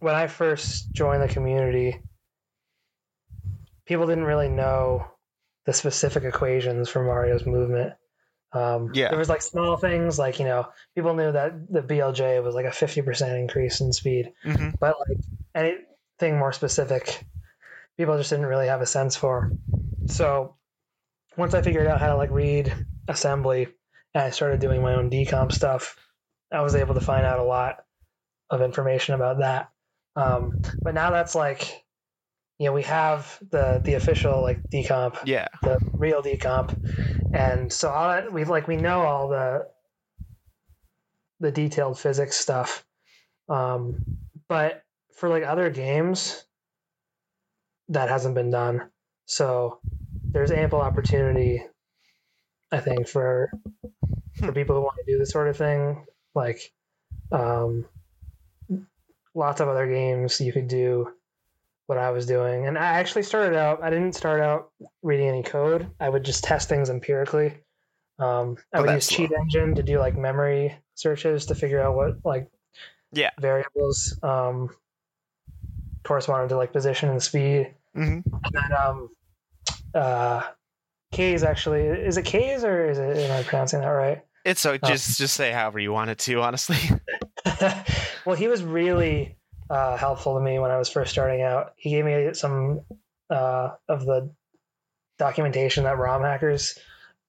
when I first joined the community, people didn't really know the specific equations for Mario's movement. Um, Yeah. there was like small things like you know people knew that the BLJ was like a fifty percent increase in speed, Mhm. but like anything more specific, people just didn't really have a sense for. So once I figured out how to like read assembly and I started doing my own decomp stuff, I was able to find out a lot of information about that. Um, but now that's like, you know, we have the the official like decomp, yeah, the real decomp, and so all that we like we know all the the detailed physics stuff. Um, but for like other games, that hasn't been done. So there's ample opportunity, I think, for for people who want to do this sort of thing. Like, um, lots of other games you could do what I was doing, and I actually started out. I didn't start out reading any code. I would just test things empirically. Um, I Oh, would use Cheat Engine to do like memory searches to figure out what like Yeah. variables um, corresponded to like position and speed hmm and then um, uh, Kaze actually. Is it Kaze or is it? Am I pronouncing that right? It's so just just say however you want it to. Honestly, well, he was really uh, helpful to me when I was first starting out. He gave me some uh, of the documentation that ROM hackers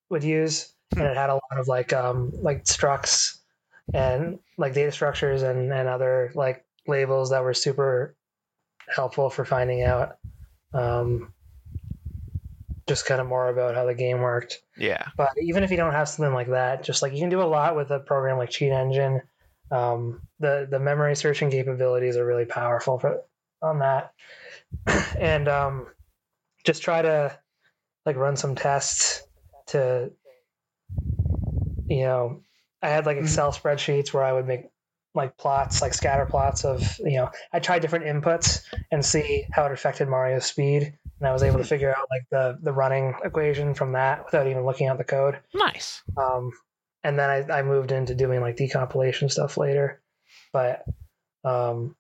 would use, and it had a lot of like um, like structs and like data structures and and other like labels that were super helpful for finding out um, just kind of more about how the game worked. yeah. But even if you don't have something like that, just like you can do a lot with a program like Cheat Engine. Um, the the memory searching capabilities are really powerful for on that, and um, just try to like run some tests to you know I had like Excel spreadsheets where I would make like plots like scatter plots of you know I tried different inputs and see how it affected Mario's speed and I was able to figure out like the the running equation from that without even looking at the code. Nice. Um, and then I, I moved into doing like decompilation stuff later. But um,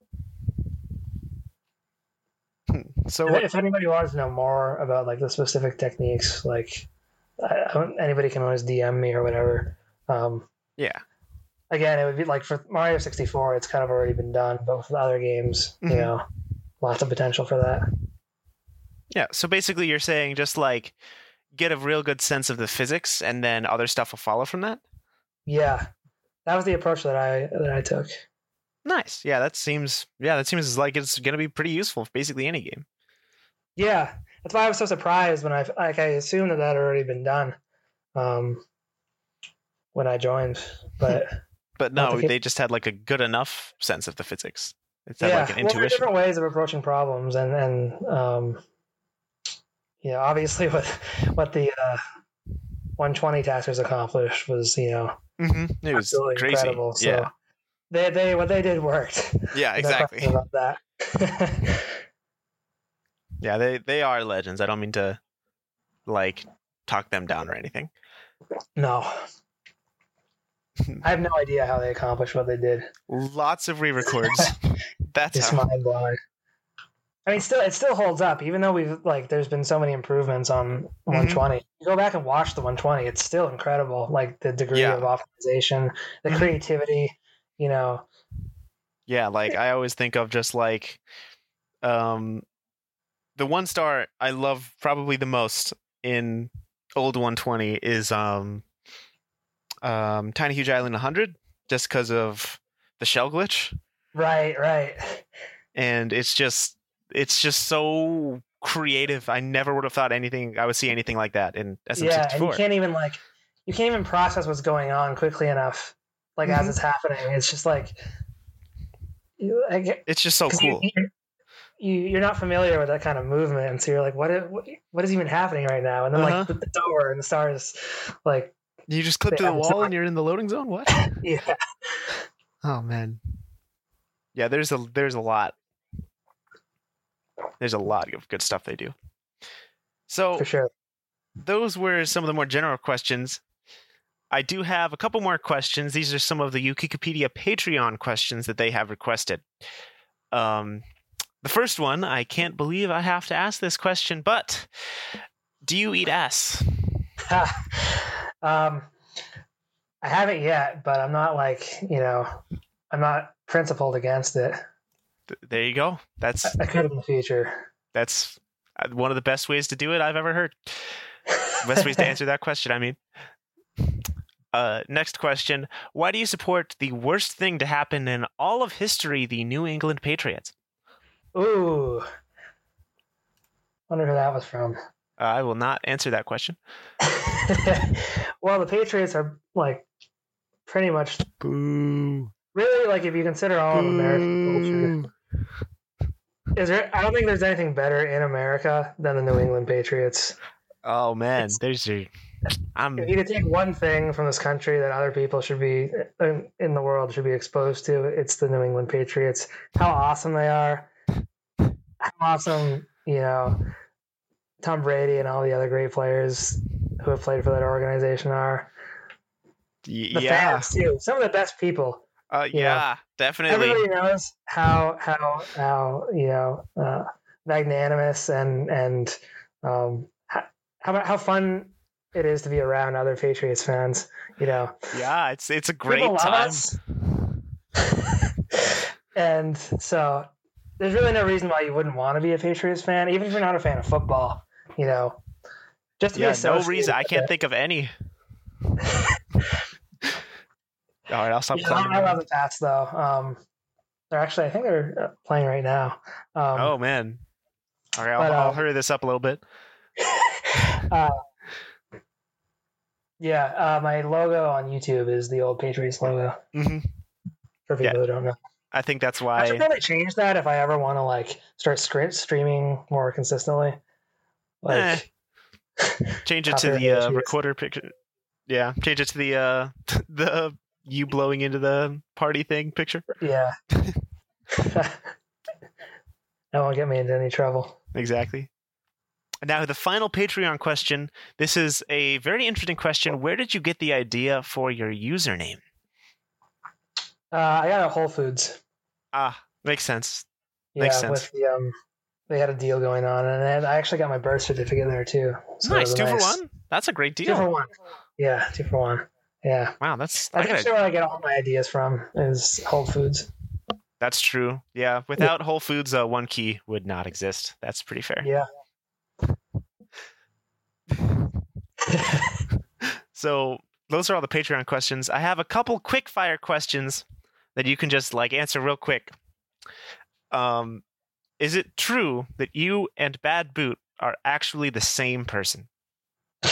So if, what? if anybody wants to know more about like the specific techniques, like I, I anybody can always DM me or whatever. Um, Yeah. Again, it would be like for Mario 64, it's kind of already been done, but with other games, Mhm. you know, lots of potential for that. Yeah. So basically, you're saying just like get a real good sense of the physics, and then other stuff will follow from that. Yeah, that was the approach that I that I took. Nice. Yeah. That seems. Yeah. That seems like it's going to be pretty useful for basically any game. Yeah, that's why I was so surprised when I like I assumed that that had already been done um, when I joined, but But no, the they just had like a good enough sense of the physics. It's yeah, like an well, there are intuition. different ways of approaching problems, and and um, you know, obviously, what what the uh, 120 TASers accomplished was you know hmm It was absolutely crazy. incredible. So yeah. they they what they did worked. Yeah. Exactly. about that. Yeah. They they are legends. I don't mean to like talk them down or anything. no, I have no idea how they accomplished what they did. Lots of re-records. That's It's how. mind blowing. I mean, still, it still holds up, even though we've like, there's been so many improvements on Mm-hmm. 120. You go back and watch the 120, it's still incredible. Like the degree Yeah. of optimization, the Mhm. creativity. You know, Yeah, like I always think of just like um the one star I love probably the most in old 120 is um um Tiny Huge Island 100 just cuz of the shell glitch right, right. and it's just it's just so creative. I never would have thought anything I would see anything like that in Yeah, and you can't even like, you can't even process what's going on quickly enough. Like as Mhm. it's happening, it's just like, you, I get, it's just so cool. You, you, you're not familiar with that kind of movement, and so you're like, what? i- What, what is even happening right now? And then Uh-huh. like the, the door and the stars, like, You just clip to the wall and you're in the loading zone. What? yeah. Oh man. Yeah, there's a there's a lot. There's a lot of good stuff they do. So for sure. those were some of the more general questions. I do have a couple more questions. These are some of the Ukikipedia Patreon questions that they have requested. Um, the first one, I can't believe I have to ask this question, but do you eat ass? um, I haven't yet, but I'm not like you know, I'm not principled against it. There you go. That's I could in the future. that's uh, one of the best ways to do it I've ever heard. Best ways to answer that question, I mean. Uh, next question. Why do you support the worst thing to happen in all of history, the New England Patriots? Ooh, wonder who that was from. Uh, I will not answer that question. well, the Patriots are like pretty much Boo. really like if you consider all of American culture. Is there? I don't think there's anything better in America than the New England Patriots. Oh man, It's- there's your. I'm. If you could take one thing from this country that other people should be in, in the world should be exposed to, it's the New England Patriots. How awesome they are! How awesome, you know, Tom Brady and all the other great players who have played for that organization are. y- The yeah. fans too. Some of the best people. Uh, you know, yeah. Definitely. Everybody knows how how how you know uh, magnanimous and and um, how how fun it is to be around other Patriots fans. You know, Yeah, it's it's a great time. and so there's really no reason why you wouldn't want to be a Patriots fan, even if you're not a fan of football. You know, just Yeah, no reason. I can't it. think of any. All right, I'll stop Yeah. I love the Pats though. Um, they're actually, I think they're uh, playing right now. Um, Oh man. All right, I'll, but, I'll um, hurry this up a little bit. uh, yeah, uh, my logo on YouTube is the old Patriots logo. hmm For people Yeah. who don't know, I think that's why I should probably change that if I ever want to like start script streaming more consistently. Like, Change it to the uh, recorder picture. Yeah, change it to the uh, the you blowing into the party thing picture. yeah. that won't get me into any trouble. Exactly. Now, the final Patreon question. This is a very interesting question. Where did you get the idea for your username? Uh, I got a Whole Foods. Ah, makes sense. Yeah, Makes sense. with the um, they had a deal going on, and then I actually got my birth certificate there too. So nice, two nice. for one. That's a great deal. Two for one. Yeah, two for one. Yeah, Wow, that's I think that's where I get all my ideas from is Whole Foods. that's true. Yeah, without Whole Foods, uh, one key would not exist. That's pretty fair. Yeah. So those are all the Patreon questions. I have a couple quick fire questions that you can just like answer real quick. Um, is it true that you and Bad Boot are actually the same person?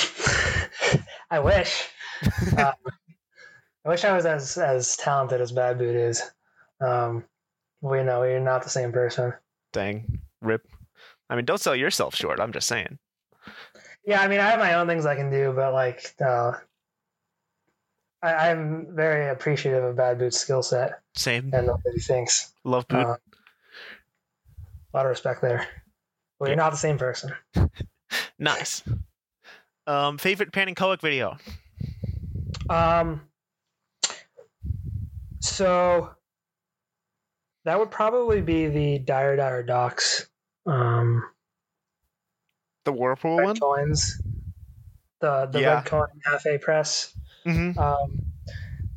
I wish. Um, I wish I was as as talented as Bad Boot is. Um, we know we're not the same person. Dang, rip. I mean, don't sell yourself short. I'm just saying. Yeah, I mean, I have my own things I can do, but like, uh, I, I'm very appreciative of Bad Boot's skill set Same. and what he thinks. Love Boot. Uh, a lot of respect there. But you're not the same person. nice. Um, favorite pannenkoek video? Um, so that would probably be the Dire Dire Docks. Um, The Whirlpool red one? coins, the the Yeah. red coin cafe press, Mm-hmm. um,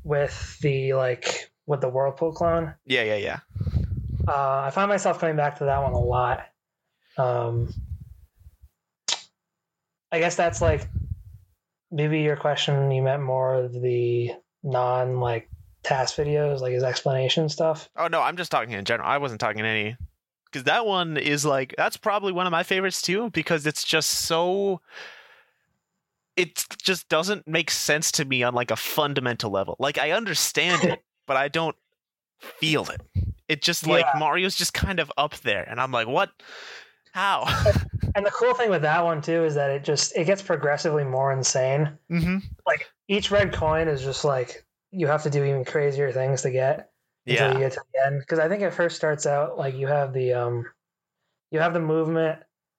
with the like with the whirlpool clone. Yeah, yeah, yeah. Uh, I find myself coming back to that one a lot. Um, I guess that's like maybe your question. You meant more of the non like TAS videos, like his explanation stuff. Oh no, I'm just talking in general. I wasn't talking any because that one is like that's probably one of my favorites too because it's just so it just doesn't make sense to me on like a fundamental level. Like I understand it, but I don't feel it. It just like Yeah. Mario's just kind of up there and I'm like, "What? How?" And the cool thing with that one too is that it just it gets progressively more insane. Mm-hmm. Like each red coin is just like you have to do even crazier things to get until you get to the end. Because I think it first starts out like you have the um you have the movement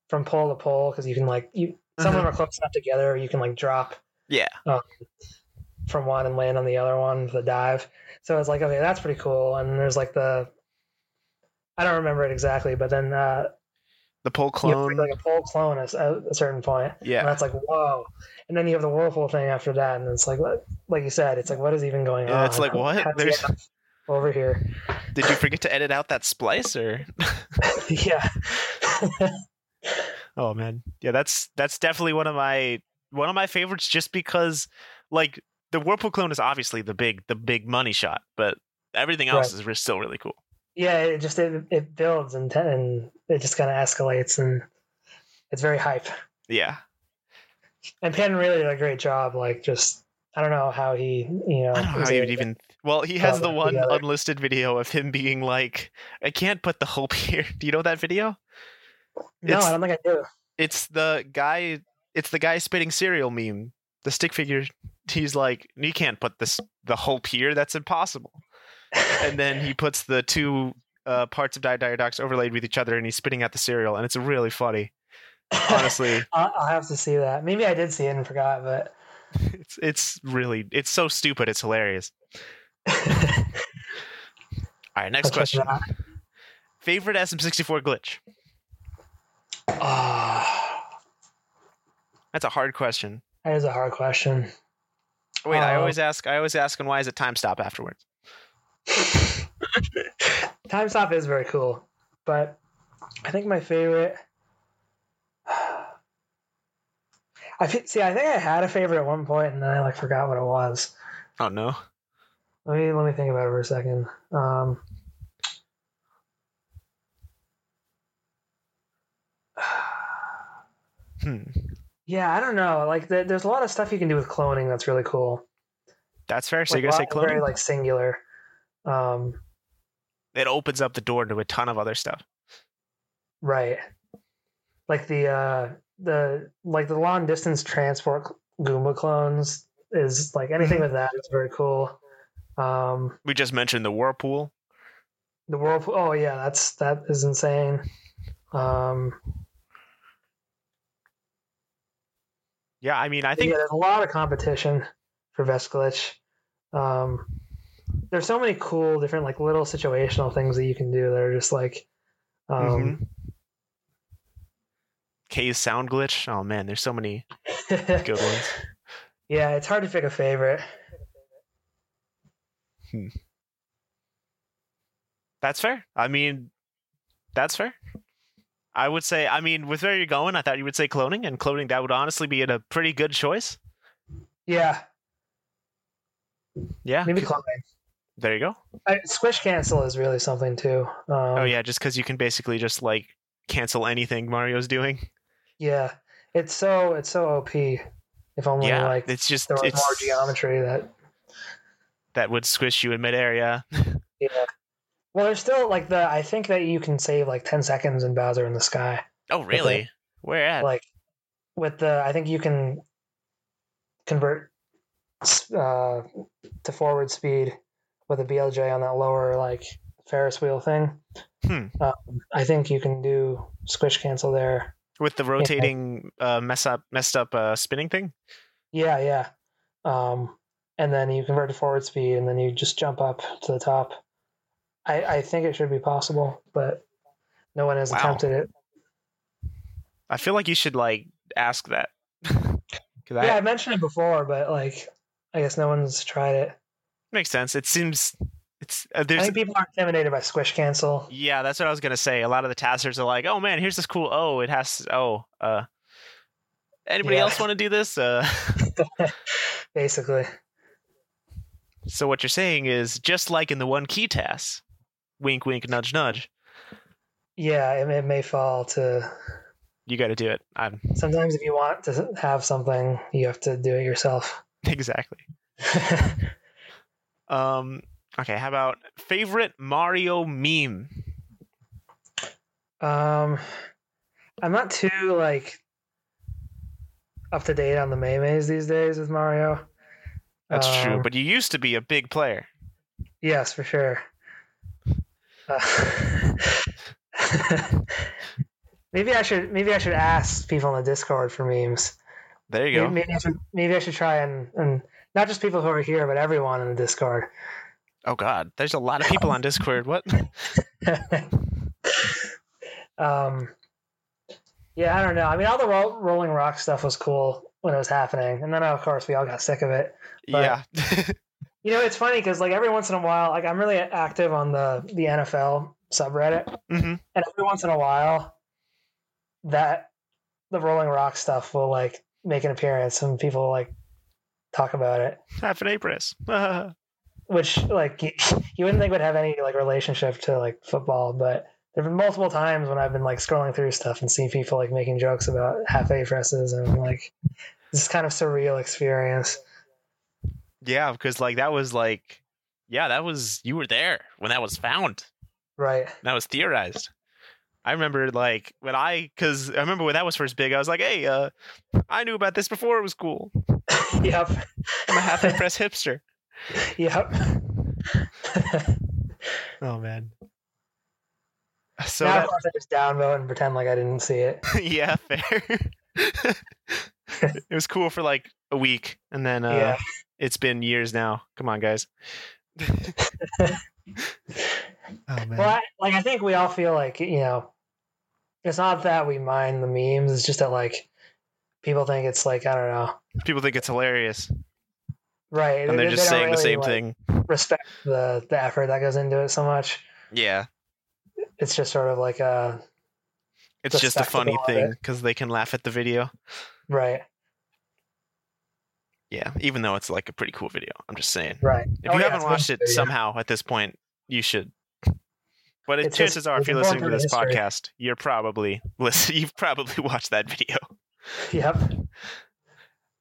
from pole to pole because you can like you some of them are close enough together you can like drop Yeah. um, from one and land on the other one the dive. So it's like okay that's pretty cool. And there's like the I don't remember it exactly, but then uh, The pole clone. like a pole clone at a certain point. And yeah. that's like whoa. And then you have the whirlpool thing after that, and it's like like you said, it's like what is even going Yeah, on? it's like, what? There's- over here. Did you forget to edit out that splice or yeah. Oh man, yeah, that's that's definitely one of my one of my favorites, just because like the Whirlpool clone is obviously the big the big money shot, but everything else is still really cool. yeah, it just it, it builds and, and it just kind of escalates and it's very hype. Yeah, And Penn really did a great job. Like just I don't know how he you know I don't know how he would even. Well, he has the one together. unlisted video of him being like, "I can't put the HOLP here." Do you know that video? No, it's- I don't think I do. It's the guy. It's the guy spitting cereal meme. The stick figure. He's like, "You can't put this the HOLP here. That's impossible." and then he puts the two uh, parts of Dire Docks overlaid with each other, and he's spitting out the cereal, and it's really funny. Honestly, I'll, have to see that. Maybe I did see it and forgot, but it's it's really it's so stupid. It's hilarious. All right, next I'll question. Favorite SM64 glitch? Ah. That's a hard question. That is a hard question. Wait, I Uh, always ask. I always ask, and why is it time stop afterwards? Time stop is very cool, but I think my favorite. I see. I think I had a favorite at one point, and then I like forgot what it was. Oh no. Let me let me think about it for a second. Um, Hmm. Yeah, I don't know. Like, the, there's a lot of stuff you can do with cloning that's really cool. That's fair. So Like, you're gonna say lot- very cloning? like singular. Um, it opens up the door to a ton of other stuff. right. Like the uh the like the long distance transport Goomba clones is like anything with that is very cool. Um, We just mentioned the whirlpool. the whirlpool. Oh yeah, that's that is insane. Um, Yeah, I mean, I think yeah, there's a lot of competition for Vescalich. Um, there's so many cool different like little situational things that you can do that are just like, um, Mhm. K's sound glitch. Oh man, there's so many good ones. yeah, it's hard to pick a favorite. That's fair. I mean, that's fair. I would say. I mean, with where you're going, I thought you would say cloning, and cloning that would honestly be a pretty good choice. Yeah, Yeah. maybe cloning. There you go. I, squish cancel is really something too. Um, Oh yeah, just because you can basically just like cancel anything Mario's doing. yeah. It's so it's so OP. If only yeah, like it's just there was it's more geometry that that would squish you in midair. Yeah. yeah. Well, there's still like the I think that you can save like ten seconds in Bowser in the Sky. Oh really? Where at? Like with the I think you can convert uh, to forward speed with a BLJ on that lower like Ferris wheel thing. Hmm. Um, I think you can do squish cancel there. With the rotating uh, mess up, messed up uh, spinning thing. Yeah, yeah. Um, and then you convert to forward speed, and then you just jump up to the top. I, I think it should be possible, but no one has Wow. attempted it. I feel like you should like ask that. Yeah, I mentioned it before, but like, I guess no one's tried it. makes sense. It seems it's uh, I think people are intimidated by squish cancel. yeah. That's what I was gonna say. A lot of the TASers are like, oh man, here's this cool. Oh, it has. Oh, uh, anybody Yeah. else want to do this? Uh, Basically, so what you're saying is just like in the one key TAS. Wink, wink, nudge, nudge. yeah, it, it may fall to. You got to do it. I'm Sometimes, if you want to have something, you have to do it yourself. exactly. Um. Okay. How about favorite Mario meme? um, I'm not too like up to date on the Maymays these days with Mario. That's true. Um, But you used to be a big player. Yes, for sure. Uh, maybe I should maybe I should ask people on the Discord for memes. There you Maybe, go. maybe I should maybe I should try and and not just people who are here, but everyone in the Discord. Oh God, there's a lot of people on Discord. What? um, yeah, I don't know. I mean, all the ro- Rolling Rock stuff was cool when it was happening, and then of course we all got sick of it. But- yeah. You know, it's funny because like every once in a while, like I'm really active on the the NFL subreddit, hmm and every once in a while, that the Rolling Rock stuff will like make an appearance, and people like talk about it, Half an A press. which like you, you wouldn't think would have any like relationship to like football, but there've been multiple times when I've been like scrolling through stuff and seeing people like making jokes about half A presses, and like, this kind of surreal experience. Yeah, because like that was like, yeah, that was you were there when that was found. Right. That was theorized. I remember like when I, because I remember when that was first big. I was like, hey, uh, I knew about this before it was cool. yep. I'm a half a press hipster. Yep. Oh man. So now, that- of course, I just downvote and pretend like I didn't see it. yeah, fair. it was cool for like a week, and then uh, Yeah. It's been years now. Come on, guys. oh man. Well, I, like I think we all feel like you know, it's not that we mind the memes. It's just that like people think it's like I don't know, People think it's hilarious, right? and they're They- just they saying don't the same really, thing. Respect the the effort that goes into it so much. Yeah, It's just sort of like a it's just a funny thing because they can laugh at the video. right, Yeah, even though it's like a pretty cool video. I'm just saying. right. If Oh, you yeah, haven't watched it video. somehow at this point, you should. But it, chances just- are, if you're listening to this history. podcast, you're probably listen. You've probably watched that video. Yep.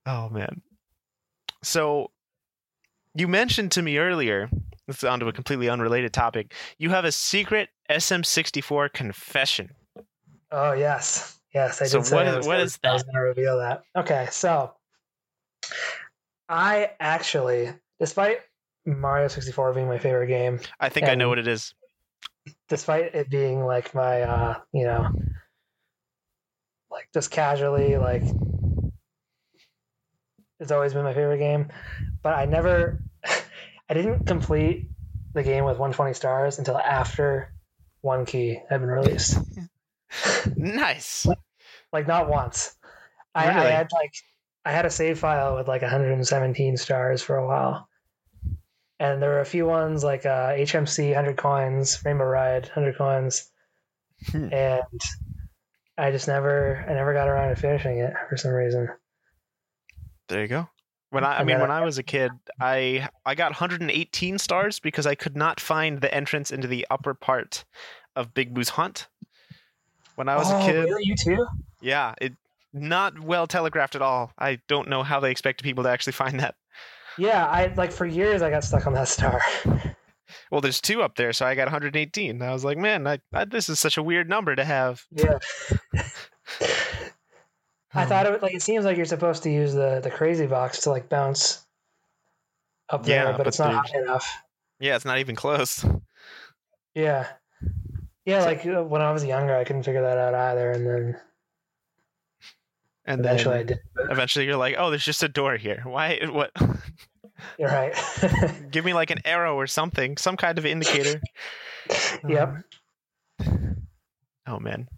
Oh man. So you mentioned to me earlier, this is onto a completely unrelated topic. You have a secret SM64 confession. Oh yes, yes. I So did what I was what gonna- I was going to reveal that. Okay, so I actually, despite Mario 64 being my favorite game, I think I know what it is. despite it being like my, uh, you know, like just casually, like it's always been my favorite game, but I never, I didn't complete the game with 120 stars until after one key had been released. Nice. like not once. I, I had like I had a save file with like 117 stars for a while, and there were a few ones like uh, HMC 100 coins, Rainbow Ride 100 coins, Hmm. and I just never I never got around to finishing it for some reason. There you go. When I, I mean, when I was a kid, I I got 118 stars because I could not find the entrance into the upper part of Big Boo's Hunt. When I was oh, a kid, really? You too? yeah, it not well telegraphed at all. I don't know how they expect people to actually find that. Yeah, I like for years I got stuck on that star. Well, there's two up there, so I got 118. I was like, man, I, I, this is such a weird number to have. Yeah. I thought it was like it seems like you're supposed to use the the crazy box to like bounce up there, Yeah, but, but it's not high enough. Yeah, it's not even close. Yeah, yeah. Like uh, when I was younger, I couldn't figure that out either, and then And eventually I then did. Eventually you're like, oh, there's just a door here. Why? What? you're right. Give me like an arrow or something, some kind of indicator. yep. Oh man.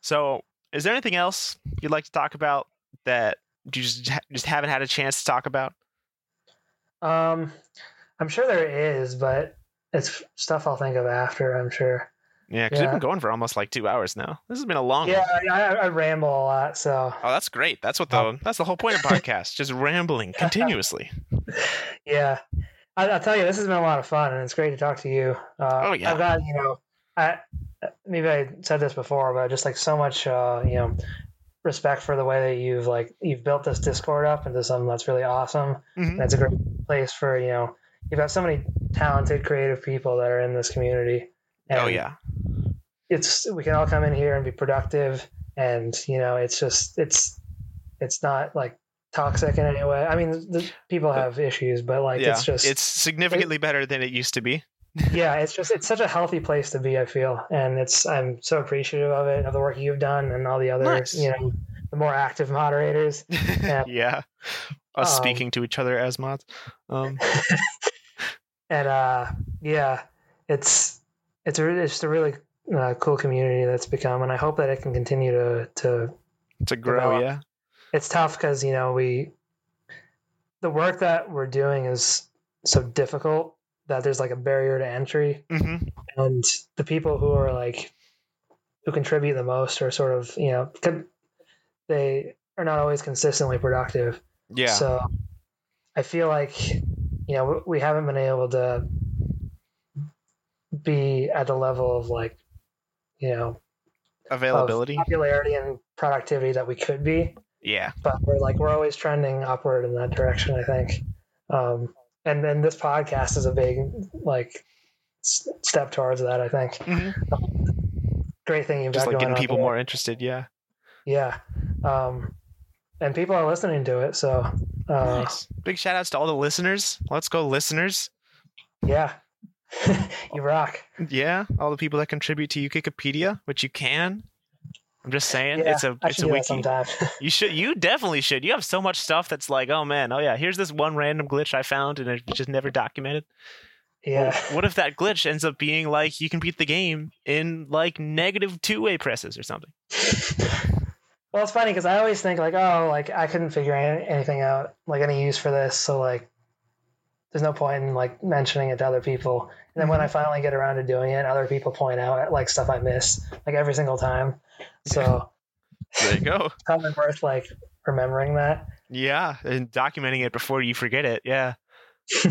So, is there anything else you'd like to talk about that you just just haven't had a chance to talk about? Um, I'm sure there is, but it's stuff I'll think of after. I'm sure. Yeah, because we've been going for almost like two hours now. This has been a long. Yeah, one. I, I, ramble a lot, so Oh, that's great. That's what the that's the whole point of podcast. just rambling continuously. yeah. I, I'll tell you, this has been a lot of fun, and it's great to talk to you. Uh, Oh, yeah. I've got you know, I maybe I said this before, but just like so much, uh, you know, respect for the way that you've like you've built this Discord up into something that's really awesome. Mhm. And it's a great place for you know, you've got so many talented, creative people that are in this community. Oh yeah. It's we can all come in here and be productive, and you know, it's just it's it's not like toxic in any way. I mean, the, people have issues, but like yeah. it's just it's significantly better than it used to be. yeah, it's just it's such a healthy place to be. I feel, and it's I'm so appreciative of it, of the work you've done, and all the other Nice. you know the more active moderators. yeah. Us Um, speaking to each other as mods. Um, and uh, yeah, it's it's a it's just a really uh, cool community that's become, and I hope that it can continue to to. to grow, Develop. yeah. It's tough because you know we the work that we're doing is so difficult that there's like a barrier to entry hmm and the people who are like who contribute the most are sort of you know they are not always consistently productive Yeah. so i feel like you know we haven't been able to be at the level of like you know Availability. popularity and productivity that we could be Yeah. but we're like we're always trending upward in that direction i think um and then this podcast is a big like s- step towards that i think Mhm. great thing you've Just got like getting people there. more interested. Yeah. yeah um and people are listening to it so uh nice. Big shout outs to all the listeners. Let's go, listeners. yeah you rock Yeah. All the people that contribute to Ukikipedia, which you can. I'm just saying, yeah it's a I it's a wiki. You should. You definitely should. You have so much stuff that's like, oh man, oh yeah, here's this one random glitch I found and it's just never documented. yeah What if that glitch ends up being like you can beat the game in like negative two way presses or something? Well, it's funny because I always think like, oh, like I couldn't figure anything out, like any use for this, so like, there's no point in like mentioning it to other people. And then when I mm-hmm. finally get around to doing it, other people point out like stuff I miss, like every single time. So There you go. it's probably worth like remembering that. Yeah, and documenting it before you forget it. Yeah.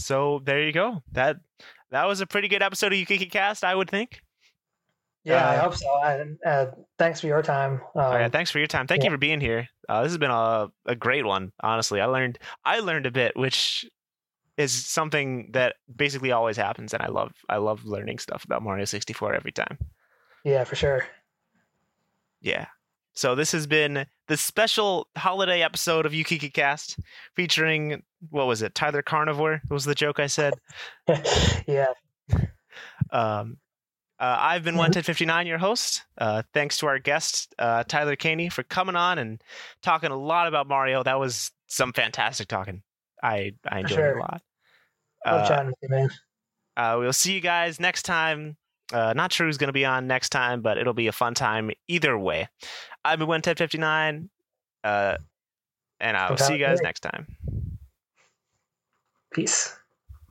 So there you go. That that was a pretty good episode of Ukikicast, I would think. Yeah, I Uh, hope so. And uh, thanks for your time. Um, Oh, yeah, thanks for your time. Thank you for being here. Uh, this has been a a great one. Honestly, I learned I learned a bit, which is something that basically always happens, and I love I love learning stuff about Mario sixty four every time. yeah, for sure. Yeah. So this has been the special holiday episode of Ukikicast featuring what was it? Tyler Carnivore was the joke I said. yeah, Um, uh, I've been Mhm. 1ted59, your host. Uh, thanks to our guest, uh, Tyler Kehne, for coming on and talking a lot about Mario. That was some fantastic talking. I, I enjoyed it a lot. love Uh, chatting with you, man. uh, we'll see you guys next time. Uh, not sure who's going to be on next time, but it'll be a fun time either way. I've been 1ted59, uh, and I'll see you guys next time. Peace.